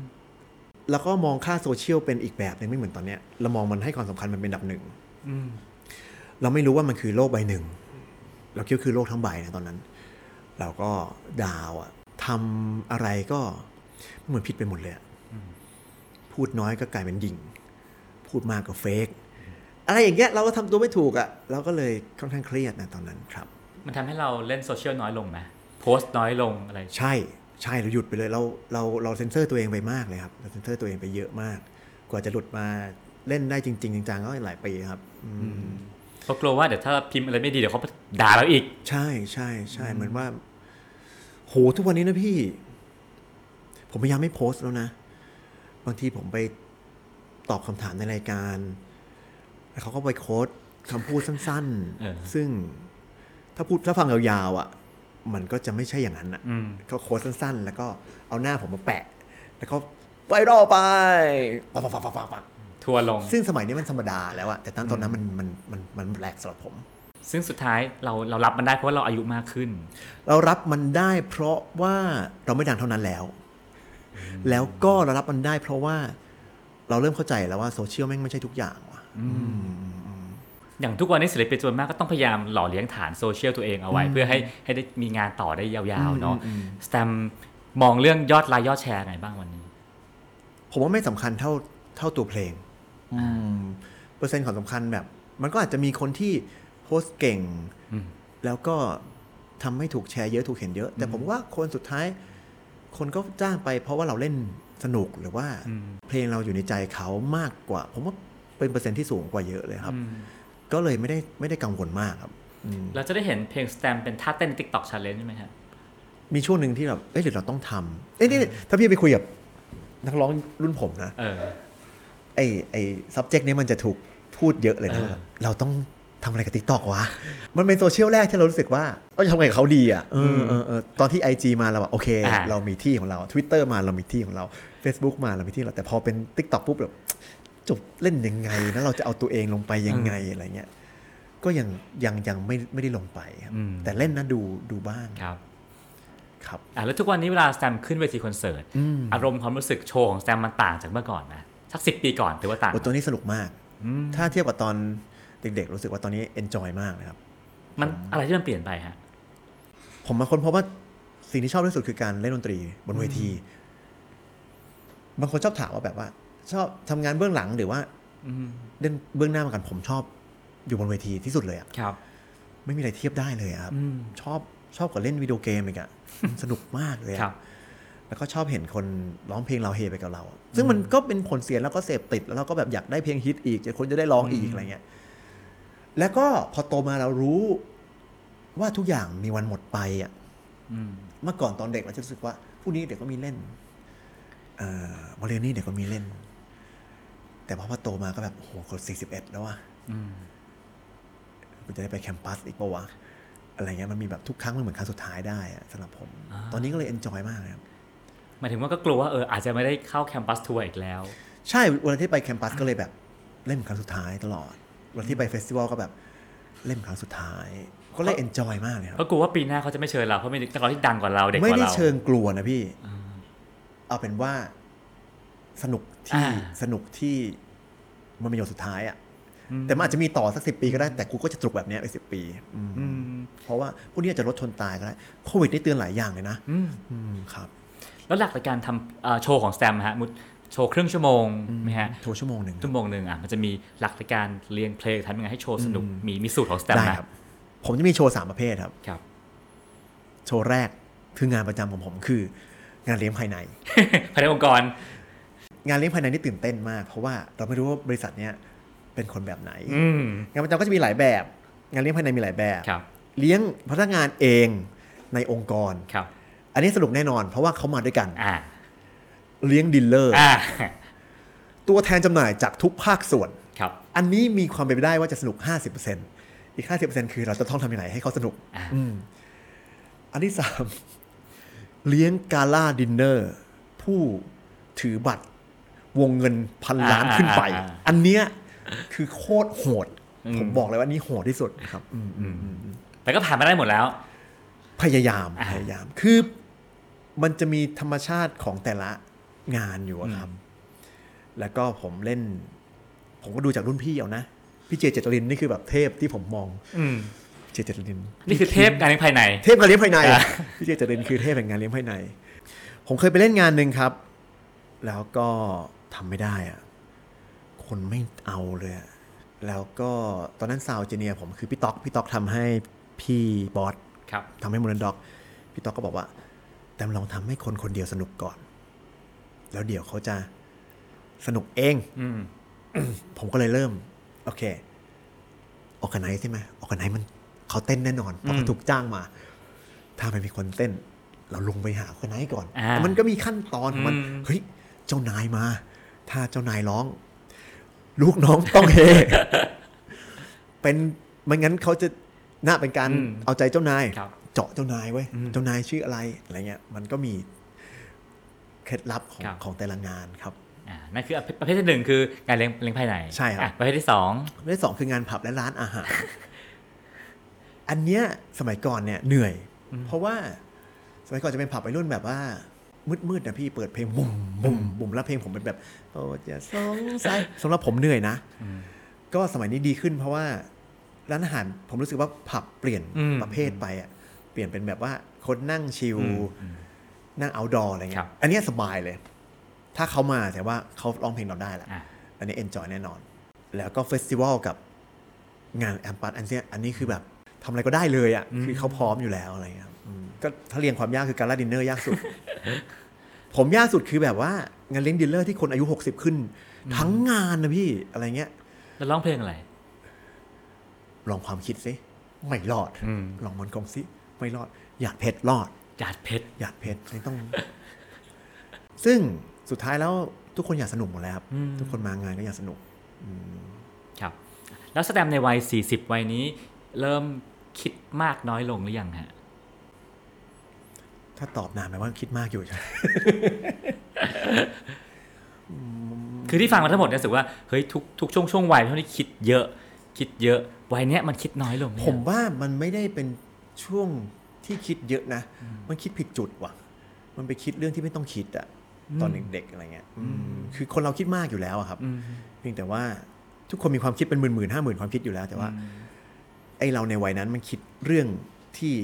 [SPEAKER 1] แล้วก็มองค่าโซเชียลเป็นอีกแบบหนึงไม่เหมือนตอนเนี้ยเรามองมันให้ความสำคัญมันเป็นอันดับหนึ่ง
[SPEAKER 3] อืม
[SPEAKER 1] เราไม่รู้ว่ามันคือโลกใบหนึ่ง เราคิดว่าคือโลกทั้งใบนะตอนนั้น เราก็ดาวอะทำอะไรก็เหมือนผิดไปหมดเลยอะพูดน้อยก็กลายเป็นดิ่ง พูดมากก็เฟก อะไรอย่างเงี้ยเราก็ทำตัวไม่ถูกอะเราก็เลยค่อนข้างเครียดนะตอนนั้นครับ
[SPEAKER 3] มันทำให้เราเล่นโซเชียลน้อยลงไหมโพสต์น้อยลงอะไร
[SPEAKER 1] ใช่ใช่เราหยุดไปเลยเราเราเราเซ็นเซอร์ตัวเองไปมากเลยครับเราเซ็นเซอร์ตัวเองไปเยอะมาก กว่าจะหลุดมาเล่นได้จริงๆจังๆก็หลายปีครับอืม
[SPEAKER 3] เพราะกลัวว่าเดี๋ยวถ้าพิมพ์อะไรไม่ดีเดี๋ยวเขาด่าเราอีก
[SPEAKER 1] ใช่ใช่ใช่เหมือนว่าโหทุกวันนี้นะพี่ ผมพยายามไม่โพสต์แล้วนะ บางทีผมไปตอบคำถามในรายการ แล้วเขาก็ไปโค้ดคำพูดสั้น
[SPEAKER 3] เออ
[SPEAKER 1] ๆซึ่งถ้าพูดถ้าฟังยาวๆอะ มันก็จะไม่ใช่อย่างนั้นอะ
[SPEAKER 3] อืม
[SPEAKER 1] เขาโค้ดสั้น ๆ แล้วก็เอาหน้าผมมาแปะ แล้วก็ไวรัลไปปักปักปักปักปักปัก
[SPEAKER 3] ทัวร์ลง
[SPEAKER 1] ซึ่งสมัยนี้มันธรรมดาแล้วอะแต่ตอนตอนนั้นมันมันมันมันแปลกสำหรับผม
[SPEAKER 3] ซึ่งสุดท้ายเราเรารับมันได้เพราะว่าเราอายุมากขึ้น
[SPEAKER 1] เรารับมันได้เพราะว่าเราไม่ดังเท่านั้นแล้ว แล้วก็เรารับมันได้เพราะว่าเราเริ่มเข้าใจแล้วว่าโซเชียลแม่งไม่ใช่ทุกอย่างว่ะ
[SPEAKER 3] อย่างทุกวันนี้ศิลปินจำนวนมากก็ต้องพยายามหล่อเลี้ยงฐานโซเชียลตัวเองเอาไว้ เพื่อให้ให้ได้มีงานต่อได้ยาวๆเนาะแสตมป์มองเรื่องยอดไลค์ยอดแชร์ไงบ้างวันนี้
[SPEAKER 1] ผมว่าไม่สำคัญเท่าเท่าตัวเพลงเปอร์เซ็นต์ของสำคัญแบบ มันก็อาจจะมีคนที่โพสต์เก่ง
[SPEAKER 3] อืม
[SPEAKER 1] แล้วก็ทำให้ถูกแชร์เยอะถูกเห็นเยอะ แต่ผมว่าคนสุดท้าย คนก็จ้างไปเพราะว่าเราเล่นสนุกหรือว่าเพลงเราอยู่ในใจเขามากกว่า ผมว่า เป็นเปอร์เซ็นต์ที่สูงกว่าเยอะเลยครับ
[SPEAKER 3] อืม
[SPEAKER 1] ก็เลยไม่ได้ไม่ได้กังวลมากครับอืม
[SPEAKER 3] เราจะได้เห็นเพลงสแตมเป็นท่าเต้น TikTok Challenge ใช่ไหมครับ
[SPEAKER 1] มีช่วงหนึ่งที่แบบเอ้ยหรือเราต้องทำเอ้ยนี่ถ้าพี่ไปคุยกับนักร้องรุ่นผมนะ
[SPEAKER 3] เออ
[SPEAKER 1] ไอ้ไอ้ subject เนี้ยมันจะถูกพูดเยอะเลยนะ
[SPEAKER 3] เออ
[SPEAKER 1] แบบเราต้องทำอะไรกับ TikTok วะ มันเป็นโซเชียลแรกที่เรารู้สึกว่าเราจะทำไงกับเขาดีอะเออเออเออตอนที่ IG มาเราแบบโอเค
[SPEAKER 3] อ่า
[SPEAKER 1] เรามีที่ของเรา Twitter มาเรามีที่ของเรา Facebook มาเรามีที่ของเราแต่พอเป็น TikTok ปุ๊บแบบ จบเล่นยังไงนะเราจะเอาตัวเองลงไปยังไงอะไรเงี้ยก็ยังยังยังไม่ไม่ได้ลงไปครับ
[SPEAKER 3] อืม
[SPEAKER 1] แต่เล่นนะดูดูบ้าง
[SPEAKER 3] ครับ
[SPEAKER 1] ครับ
[SPEAKER 3] อะแล้วทุกวันนี้เวลาสแตมขึ้นเวทีคอนเสิร์ต
[SPEAKER 1] อืม
[SPEAKER 3] อารมณ์ความรู้สึกโชว์ของสแตมมันต่างจากเมื่อก่อนนะสักสิปีก่อนถือว่าต่าง
[SPEAKER 1] โอ้ตัวนี้สนุกมาก
[SPEAKER 3] อืม
[SPEAKER 1] ถ้าเทียบกับตอนเด็กๆรู้สึกว่าตอนนี้ enjoy มากนะครับ
[SPEAKER 3] มันอะไรที่มันเปลี่ยนไปฮะ
[SPEAKER 1] ผมมาค้นพบว่าสิ่งที่ชอบที่สุดคือการเล่นดนตรีบนเวทีบางคนชอบถามว่าแบบว่า ชอบทำงานเบื้องหลังหรือว่า
[SPEAKER 3] อืม
[SPEAKER 1] เล่นเบื้องหน้าเหมือนกันผมชอบอยู่บนเวทีที่สุดเลยอะ
[SPEAKER 3] ครับ
[SPEAKER 1] ไม่มีอะไรเทียบได้เลยอะครับ
[SPEAKER 3] อืม
[SPEAKER 1] ชอบชอบกว่าเล่นวิดีโอเกมอีกอะมันสนุกมากเลยอะ
[SPEAKER 3] ครับ
[SPEAKER 1] แล้วก็ชอบเห็นคนร้องเพลงเราเฮไปกับเรา ซึ่งมันก็เป็นผลเสียแล้วก็เสพติด แล้วเราก็แบบอยากได้เพลงฮิตอีกจะคนจะได้ร้องอีกอะไรเงี้ย แล้วก็พอโตมาเรารู้ว่าทุกอย่างมีวันหมดไปอะ
[SPEAKER 3] อืม
[SPEAKER 1] เมื่อก่อนตอนเด็กเราจะรู้สึกว่าผู้นี้เด็กก็มีเล่นเอ่อมาเรียนนี่เด็กก็มีเล่น แต่พอพอโตมาก็แบบโอ้โหคนสี่สิบเอ็ดแล้วว่ะ
[SPEAKER 3] อืม
[SPEAKER 1] กูจะได้ไปแคมปัสอีกปะวะอะไรเงี้ยมันมีแบบทุกครั้งมันเหมือนครั้งสุดท้ายได้อะสำหรับผม ตอนนี้ก็เลย enjoy มากเลยครับ
[SPEAKER 3] หมายถึงว่าก็กลัวว่าเอออาจจะไม่ได้เข้า campus tour อีกแล้ว
[SPEAKER 1] ใช่เวลาที่ไป campus ก็เลยแบบเล่นเป็นครั้งสุดท้ายตลอดเวลาที่ไป festival ก็แบบเล่นเป็นครั้งสุดท้าย ก็เลย enjoy มากเลยครับ
[SPEAKER 3] ก็กลัวว่าปีหน้าเขาจะไม่เชิญเราเพราะมีนักร้องที่ดังกว่าเราเด็กกว่าเรา ไม่ได้
[SPEAKER 1] เชิงกลัวนะพี่ เอาเป็นว่าสนุก ที่
[SPEAKER 3] อ่า
[SPEAKER 1] สนุกที่มันมีหยดสุดท้ายอะ่ะ
[SPEAKER 3] อืม
[SPEAKER 1] แต่มันอาจจะมีต่อสักสิปีก็ได้แต่กูก็จะสนุกแบบเนี้ยไปสิปีอืม
[SPEAKER 3] อืม
[SPEAKER 1] เพราะว่าพวกนี้อาจจะรถชนตายก็ได้โควิดนี่เตือนหลายอย่างเลยนะ
[SPEAKER 3] อืม
[SPEAKER 1] อืมครับ
[SPEAKER 3] แล้วหลักในการทำเอ่อโชว์ของแซมฮะมุดโชว์ครึ่งชั่วโมงไหมฮะ
[SPEAKER 1] โทรชั่วโมงหนึ่ง
[SPEAKER 3] ชั่วโมงหนึ่งอะมันจะมีหลักในการเรียงเพลงทำยังไงให้โชว์สนุกมีมีสูตรของแซม
[SPEAKER 1] ได้
[SPEAKER 3] นะครับ
[SPEAKER 1] ผมจะมีโชว์สามประเภทครับ
[SPEAKER 3] ครับ
[SPEAKER 1] โชว์แรกคืองานประจำของผมคือ งานเลี้ยงภายใน
[SPEAKER 3] ภายในองค์กร
[SPEAKER 1] งานเลี้ยงภายในนี่ตื่นเต้นมาก เพราะว่าเราไม่รู้ว่าบริษัทเนี้ยเป็นคนแบบไหน
[SPEAKER 3] อืม
[SPEAKER 1] งานประจำก็จะมีหลายแบบ งานเลี้ยงภายในมีหลายแบบ
[SPEAKER 3] ครับ
[SPEAKER 1] เลี้ยงพนักงานเองในองค์กร
[SPEAKER 3] ครับ
[SPEAKER 1] อันนี้สนุกแน่นอน เพราะว่าเขามาด้วยกัน
[SPEAKER 3] อ่า
[SPEAKER 1] เลี้ยง dealer อ่าตัวแทนจำหน่ายจากทุกภาคส่วน
[SPEAKER 3] ครับ
[SPEAKER 1] อันนี้มีความเป็นไปได้ว่าจะสนุก 50%อีก 50%คือเราจะต้องทำยังไงให้เขาสนุก
[SPEAKER 3] อ่า
[SPEAKER 1] อืมอันที่สามเลี้ยงกาล่าดินเนอร์ผู้ถือบัตร วงเงินพันล้านขึ้นไป อันเนี้ยคือโคตรโหด ผมบอกเลยว่านี่โหดที่สุดครับอืมอืมอืมอืม
[SPEAKER 3] แต่ก็ผ่านมาได้หมดแล้ว
[SPEAKER 1] พยายาม
[SPEAKER 3] อ่า
[SPEAKER 1] พยายาม คือมันจะมีธรรมชาติของแต่ละงานอยู่อะครับ แล้วก็ผมเล่น ผมก็ดูจากรุ่นพี่เอานะ พี่เจเจตรินนี่คือแบบเทพที่ผมมอง
[SPEAKER 3] อืม
[SPEAKER 1] เจเจตริน
[SPEAKER 3] นี่คือเทพการเลี้ยงภายใน
[SPEAKER 1] เทพการเลี้ยงภายใน
[SPEAKER 3] อ่า
[SPEAKER 1] พี่เจเจตรินคือเทพแห่งงานเลี้ยงภายใน ผมเคยไปเล่นงานหนึ่งครับ แล้วก็ ทำไม่ได้อะคนไม่เอาเลยอะแล้วก็ตอนนั้นซาวเจเนียผมคือพี่ต๊อกพี่ต๊อกทำให้พี่บอส
[SPEAKER 3] ครับ
[SPEAKER 1] ทำให้มูนด็อกพี่ต๊อกก็บอกว่าแต่ลองทำให้คนคนเดียวสนุกก่อน แล้วเดี๋ยวเขาจะสนุกเอง
[SPEAKER 3] อืม
[SPEAKER 1] ผมก็เลยเริ่ม โอเคออกกันไนใช่ไหมออกกันไนมันเขาเต้นแน่นอนเพราะเขาถูกจ้างมา ถ้าไม่มีคนเต้น เราลงไปหาออกกันไนก่อน
[SPEAKER 3] อ่า
[SPEAKER 1] แต่มันก็มีขั้นตอนของมัน
[SPEAKER 3] อืม
[SPEAKER 1] เฮ้ย เจ้านายมา ถ้าเจ้านายร้อง ลูกน้องต้องเฮเป็นไม่งั้นเขาจะน่าเป็นการ
[SPEAKER 3] อืม
[SPEAKER 1] เอาใจเจ้านาย
[SPEAKER 3] ครับ
[SPEAKER 1] เจาะเจ้านายไว้ย
[SPEAKER 3] อืม
[SPEAKER 1] เจ้านายชื่ออะไรอะไรเงี้ย มันก็มีเคล็ดลับของ
[SPEAKER 3] ครับ
[SPEAKER 1] ของแต่ละงานครับ
[SPEAKER 3] อ่านั่นคือประเภทที่หนึ่งคือการเลี้ยงเลี้ยงภายใน
[SPEAKER 1] ใช่ครับ
[SPEAKER 3] อะประเภทที่สอง
[SPEAKER 1] ประเภทที่สองคืองานผับและร้านอาหาร อันเนี้ยสมัยก่อนเนี่ยเหนื่อย เพราะว่าสมัยก่อนจะเป็นผับวัยรุ่นแบบว่า มืดๆนะพี่เปิดเพลงบุ่มบุ่มบุ่มแล้วเพลงผมเป็นแบบโอ้จะสงสัยสำหรับผมเหนื่อยนะ ก็สมัยนี้ดีขึ้นเพราะว่าร้านอาหารผมรู้สึกว่าผับเปลี่ยน
[SPEAKER 3] อืม
[SPEAKER 1] ประเภทไปอะเปลี่ยนเป็นแบบว่าคนนั่ง chill นั่งเอาดออะไร
[SPEAKER 3] ครั
[SPEAKER 1] เงี้
[SPEAKER 3] บ
[SPEAKER 1] ยอันเนี้ยสบายเลย ถ้าเขามาแต่ว่าเขาร้องเพลงเราได้แหละ
[SPEAKER 3] อะ
[SPEAKER 1] อันนี้ enjoy แน่นอน แล้วก็ festival กับงาน campus อันเนี้ยอันนี้คือแบบทำอะไรก็ได้เลยอะคือเขาพร้อมอยู่แล้วอะไรเงี้ยครับอืม ก็ถ้าเรียงความยากคือ gala dinner ยากสุด ผมยากสุดคือแบบว่างานเลี้ยงดินเนอร์ที่คนอายุ 60 ขึ้น ทั้งงานนะพี่อะไรเงี้ย
[SPEAKER 3] แล้วร้องเพลงอะไร
[SPEAKER 1] ลองความคิดสิไม่รอด
[SPEAKER 3] อืม
[SPEAKER 1] ลองมันกงสิไม่รอด อยากเพชรรอด
[SPEAKER 3] หยาดเพชร
[SPEAKER 1] อยากเพชรไม่ต้อง ซึ่งสุดท้ายแล้วทุกคนอยากสนุกหมดแล้วครับ
[SPEAKER 3] อืม
[SPEAKER 1] ทุกคนมางานก็อยากสนุก
[SPEAKER 3] ครับ แล้วแสดงในวัย 40 วัยนี้ เริ่มคิดมากน้อยลงหรือยังฮะ
[SPEAKER 1] ถ้าตอบนานแปลว่าคิดมากอยู่ใช่ไหม
[SPEAKER 3] คือที่ฟังมาทั้งหมดเนี่ยรู้สึกว่าเฮ้ยทุกทุกช่วงช่วงวัยเท่านี้คิดเยอะ คิดเยอะวัยเนี้ยมันคิดน้อยลงไห
[SPEAKER 1] ผมว่ามันไม่ได้เป็นช่วงที่คิดเยอะนะ มันคิดผิดจุดว่ะ มันไปคิดเรื่องที่ไม่ต้องคิดอะตอนเด็กๆอะไรเงี้ยอืมคือคนเราคิดมากอยู่แล้วอะครับ
[SPEAKER 3] อืม
[SPEAKER 1] เพียงแต่ว่าทุกคนมีความคิดเป็นหมื่นหมื่นห้าหมื่นความคิดอยู่แล้ว แต่ว่า ไอ้เราในวัยนั้นมันคิดเรื่องที่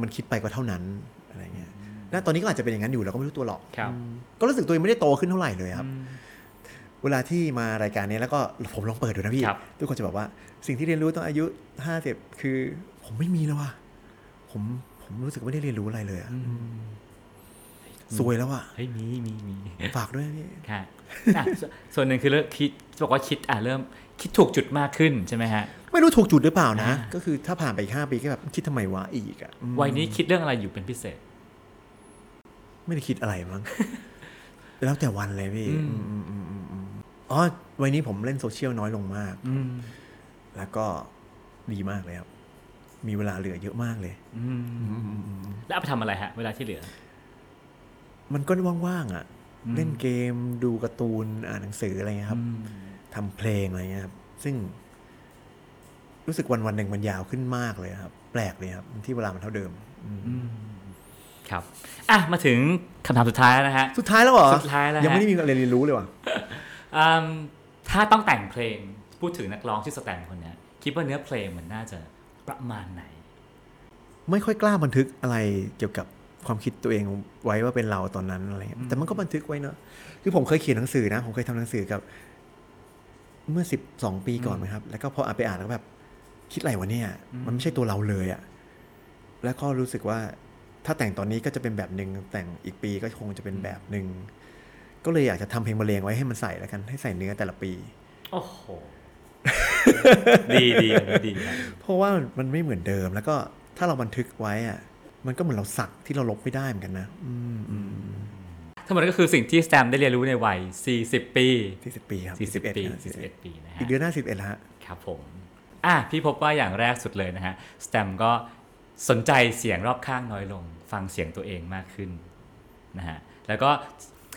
[SPEAKER 1] มันคิดไปก็เท่านั้น อะไรเงี้ยณตอนนี้ก็อาจจะเป็นอย่างนั้นอยู่เราก็ไม่รู้ตัวหรอก
[SPEAKER 3] ครับ
[SPEAKER 1] อืมก็รู้สึกตัวเองไม่ได้โตขึ้นเท่าไหร่เลยครับ เวลาที่มารายการนี้แล้วก็ผมลองเปิดดูนะพี่
[SPEAKER 3] ครับ
[SPEAKER 1] ทุกคนจะบอกว่า สิ่งที่เรียนรู้ตอนอายุห้าสิบคือ ผมไม่มีแล้วว่ะผมผมรู้สึกไม่ได้เรียนรู้อะไรเลยอะซวยแล้วอะ
[SPEAKER 3] เฮ้ยมีมีมี
[SPEAKER 1] ฝากด้วยพี่
[SPEAKER 3] ค่ะอะสส่วนหนึ่งคือเริ่มคิดบอกว่าคิดอะเริ่มคิดถูกจุดมากขึ้นใช่ไหมฮะ
[SPEAKER 1] ไม่รู้ถูกจุดหรือเปล่านะ
[SPEAKER 3] อ่า
[SPEAKER 1] ก็คือถ้าผ่านไปอีกห้าปีก็แบบคิดทำไมวะอีกอะอืม
[SPEAKER 3] วัยนี้คิดเรื่องอะไรอยู่เป็นพิเศษ
[SPEAKER 1] ไม่ได้คิดอะไรมั้ง แล้วแต่วันเลยพี่
[SPEAKER 3] อืม
[SPEAKER 1] อืมอืมอืมอืมอ๋อวันนี้ผมเล่นโซเชียลน้อยลงมาก
[SPEAKER 3] อืม
[SPEAKER 1] แล้วก็ดีมากเลยครับ มีเวลาเหลือเยอะมากเลย
[SPEAKER 3] อืมแล้วเอาไปทำอะไรฮะ เวลาที่เหลือ
[SPEAKER 1] มันก็ว่างๆอะ
[SPEAKER 3] อืม
[SPEAKER 1] เล่นเกมดูการ์ตูนอ่านหนังสืออะไรเงี้ยครับ
[SPEAKER 3] อืม
[SPEAKER 1] ทำเพลงอะไรเงี้ยครับ ซึ่ง รู้สึกวันวันๆหนึ่งมันยาวขึ้นมากเลยครับ แปลกเลยครับ ที่เวลามันเท่าเดิม อืม
[SPEAKER 3] อืม ครับอะมาถึงคำถามสุดท้ายแล้วนะฮะ
[SPEAKER 1] สุดท้ายแล้วเหรอ
[SPEAKER 3] สุดท้ายแล้วฮะ
[SPEAKER 1] ยังไม่ได้มีอะไรเรียนรู้เลยว่ะ
[SPEAKER 3] อืมถ้าต้องแต่งเพลงพูดถึงนักร้องชื่อสแตมคนเนี้ยคิดว่าเนื้อเพลงมันน่าจะประมาณไหน
[SPEAKER 1] ไม่ค่อยกล้าบันทึกอะไรเกี่ยวกับความคิดตัวเองไว้ว่าเป็นเราตอนนั้นอะไรเงี้ยแต่มันก็บันทึกไว้เนอะคือผมเคยเขียนหนังสือนะ ผมเคยทำหนังสือกับ เมื่อสิบสองปีก่อนไหมครับ แล้วก็พออ่านไปอ่านแล้วก็แบบ คิดอะไรวะเนี่ย มันไม่ใช่ตัวเราเลยอะแล้วก็รู้สึกว่า ถ้าแต่งตอนนี้ก็จะเป็นแบบหนึ่งแต่งอีกปีก็คงจะเป็นแบบหนึ่งก็เลยอยากจะทำเพลงบรรเลงไว้ให้มันใส่แล้วกันให้ใส่เนื้อแต่ละปี
[SPEAKER 3] โอ้โหดีดีอันนี้ดีครับ
[SPEAKER 1] เพราะว่ามันไม่เหมือนเดิมแล้วก็ถ้าเราบันทึกไว้อะมันก็เหมือนเราสักที่เราลบไม่ได้เหมือนกันนะอืมอืม
[SPEAKER 3] ทั้งหมดก็คือสิ่งที่สแตมได้เรียนรู้ในวัย 40 ปี
[SPEAKER 1] ที่สิบปีครับ
[SPEAKER 3] 40ปี
[SPEAKER 1] 41
[SPEAKER 3] 41 ปีนะฮะ
[SPEAKER 1] อีกเดือนหน้าสิบเอ็ดแล้วฮะ
[SPEAKER 3] ครับผม อะพี่พบว่าอย่างแรกสุดเลยนะฮะสแตมก็สนใจเสียงรอบข้างน้อยลง ฟังเสียงตัวเองมากขึ้นนะฮะแล้วก็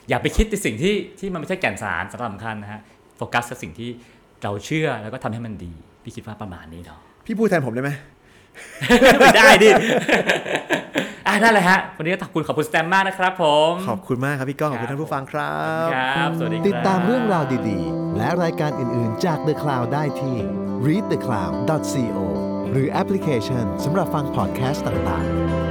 [SPEAKER 3] อย่าไปคิดในสิ่งที่ที่มันไม่ใช่แก่นสารสำคัญนะฮะโฟกัสกับสิ่งที่เราเชื่อแล้วก็ทำให้มันดี พี่คิดว่าประมาณนี้เนาะ
[SPEAKER 1] พี่พูดแทนผมได้ไหม
[SPEAKER 3] ไม่ได้ดิอะนั่นแหละฮะ วันนี้ก็ขอบคุณขอบคุณสแตมมากนะครับผม
[SPEAKER 1] ขอบคุณมากครับพี่ก้อง ขอบคุณท่านผู้ฟังครับ
[SPEAKER 3] ครับ สวัสดีครับ
[SPEAKER 2] ติดตามเรื่องราวดีๆ และรายการอื่นๆ จาก The Cloud ได้ที่ readthecloud.co หรือแอปพลิเคชันสำหรับฟังพอดแคสต์ต่างๆ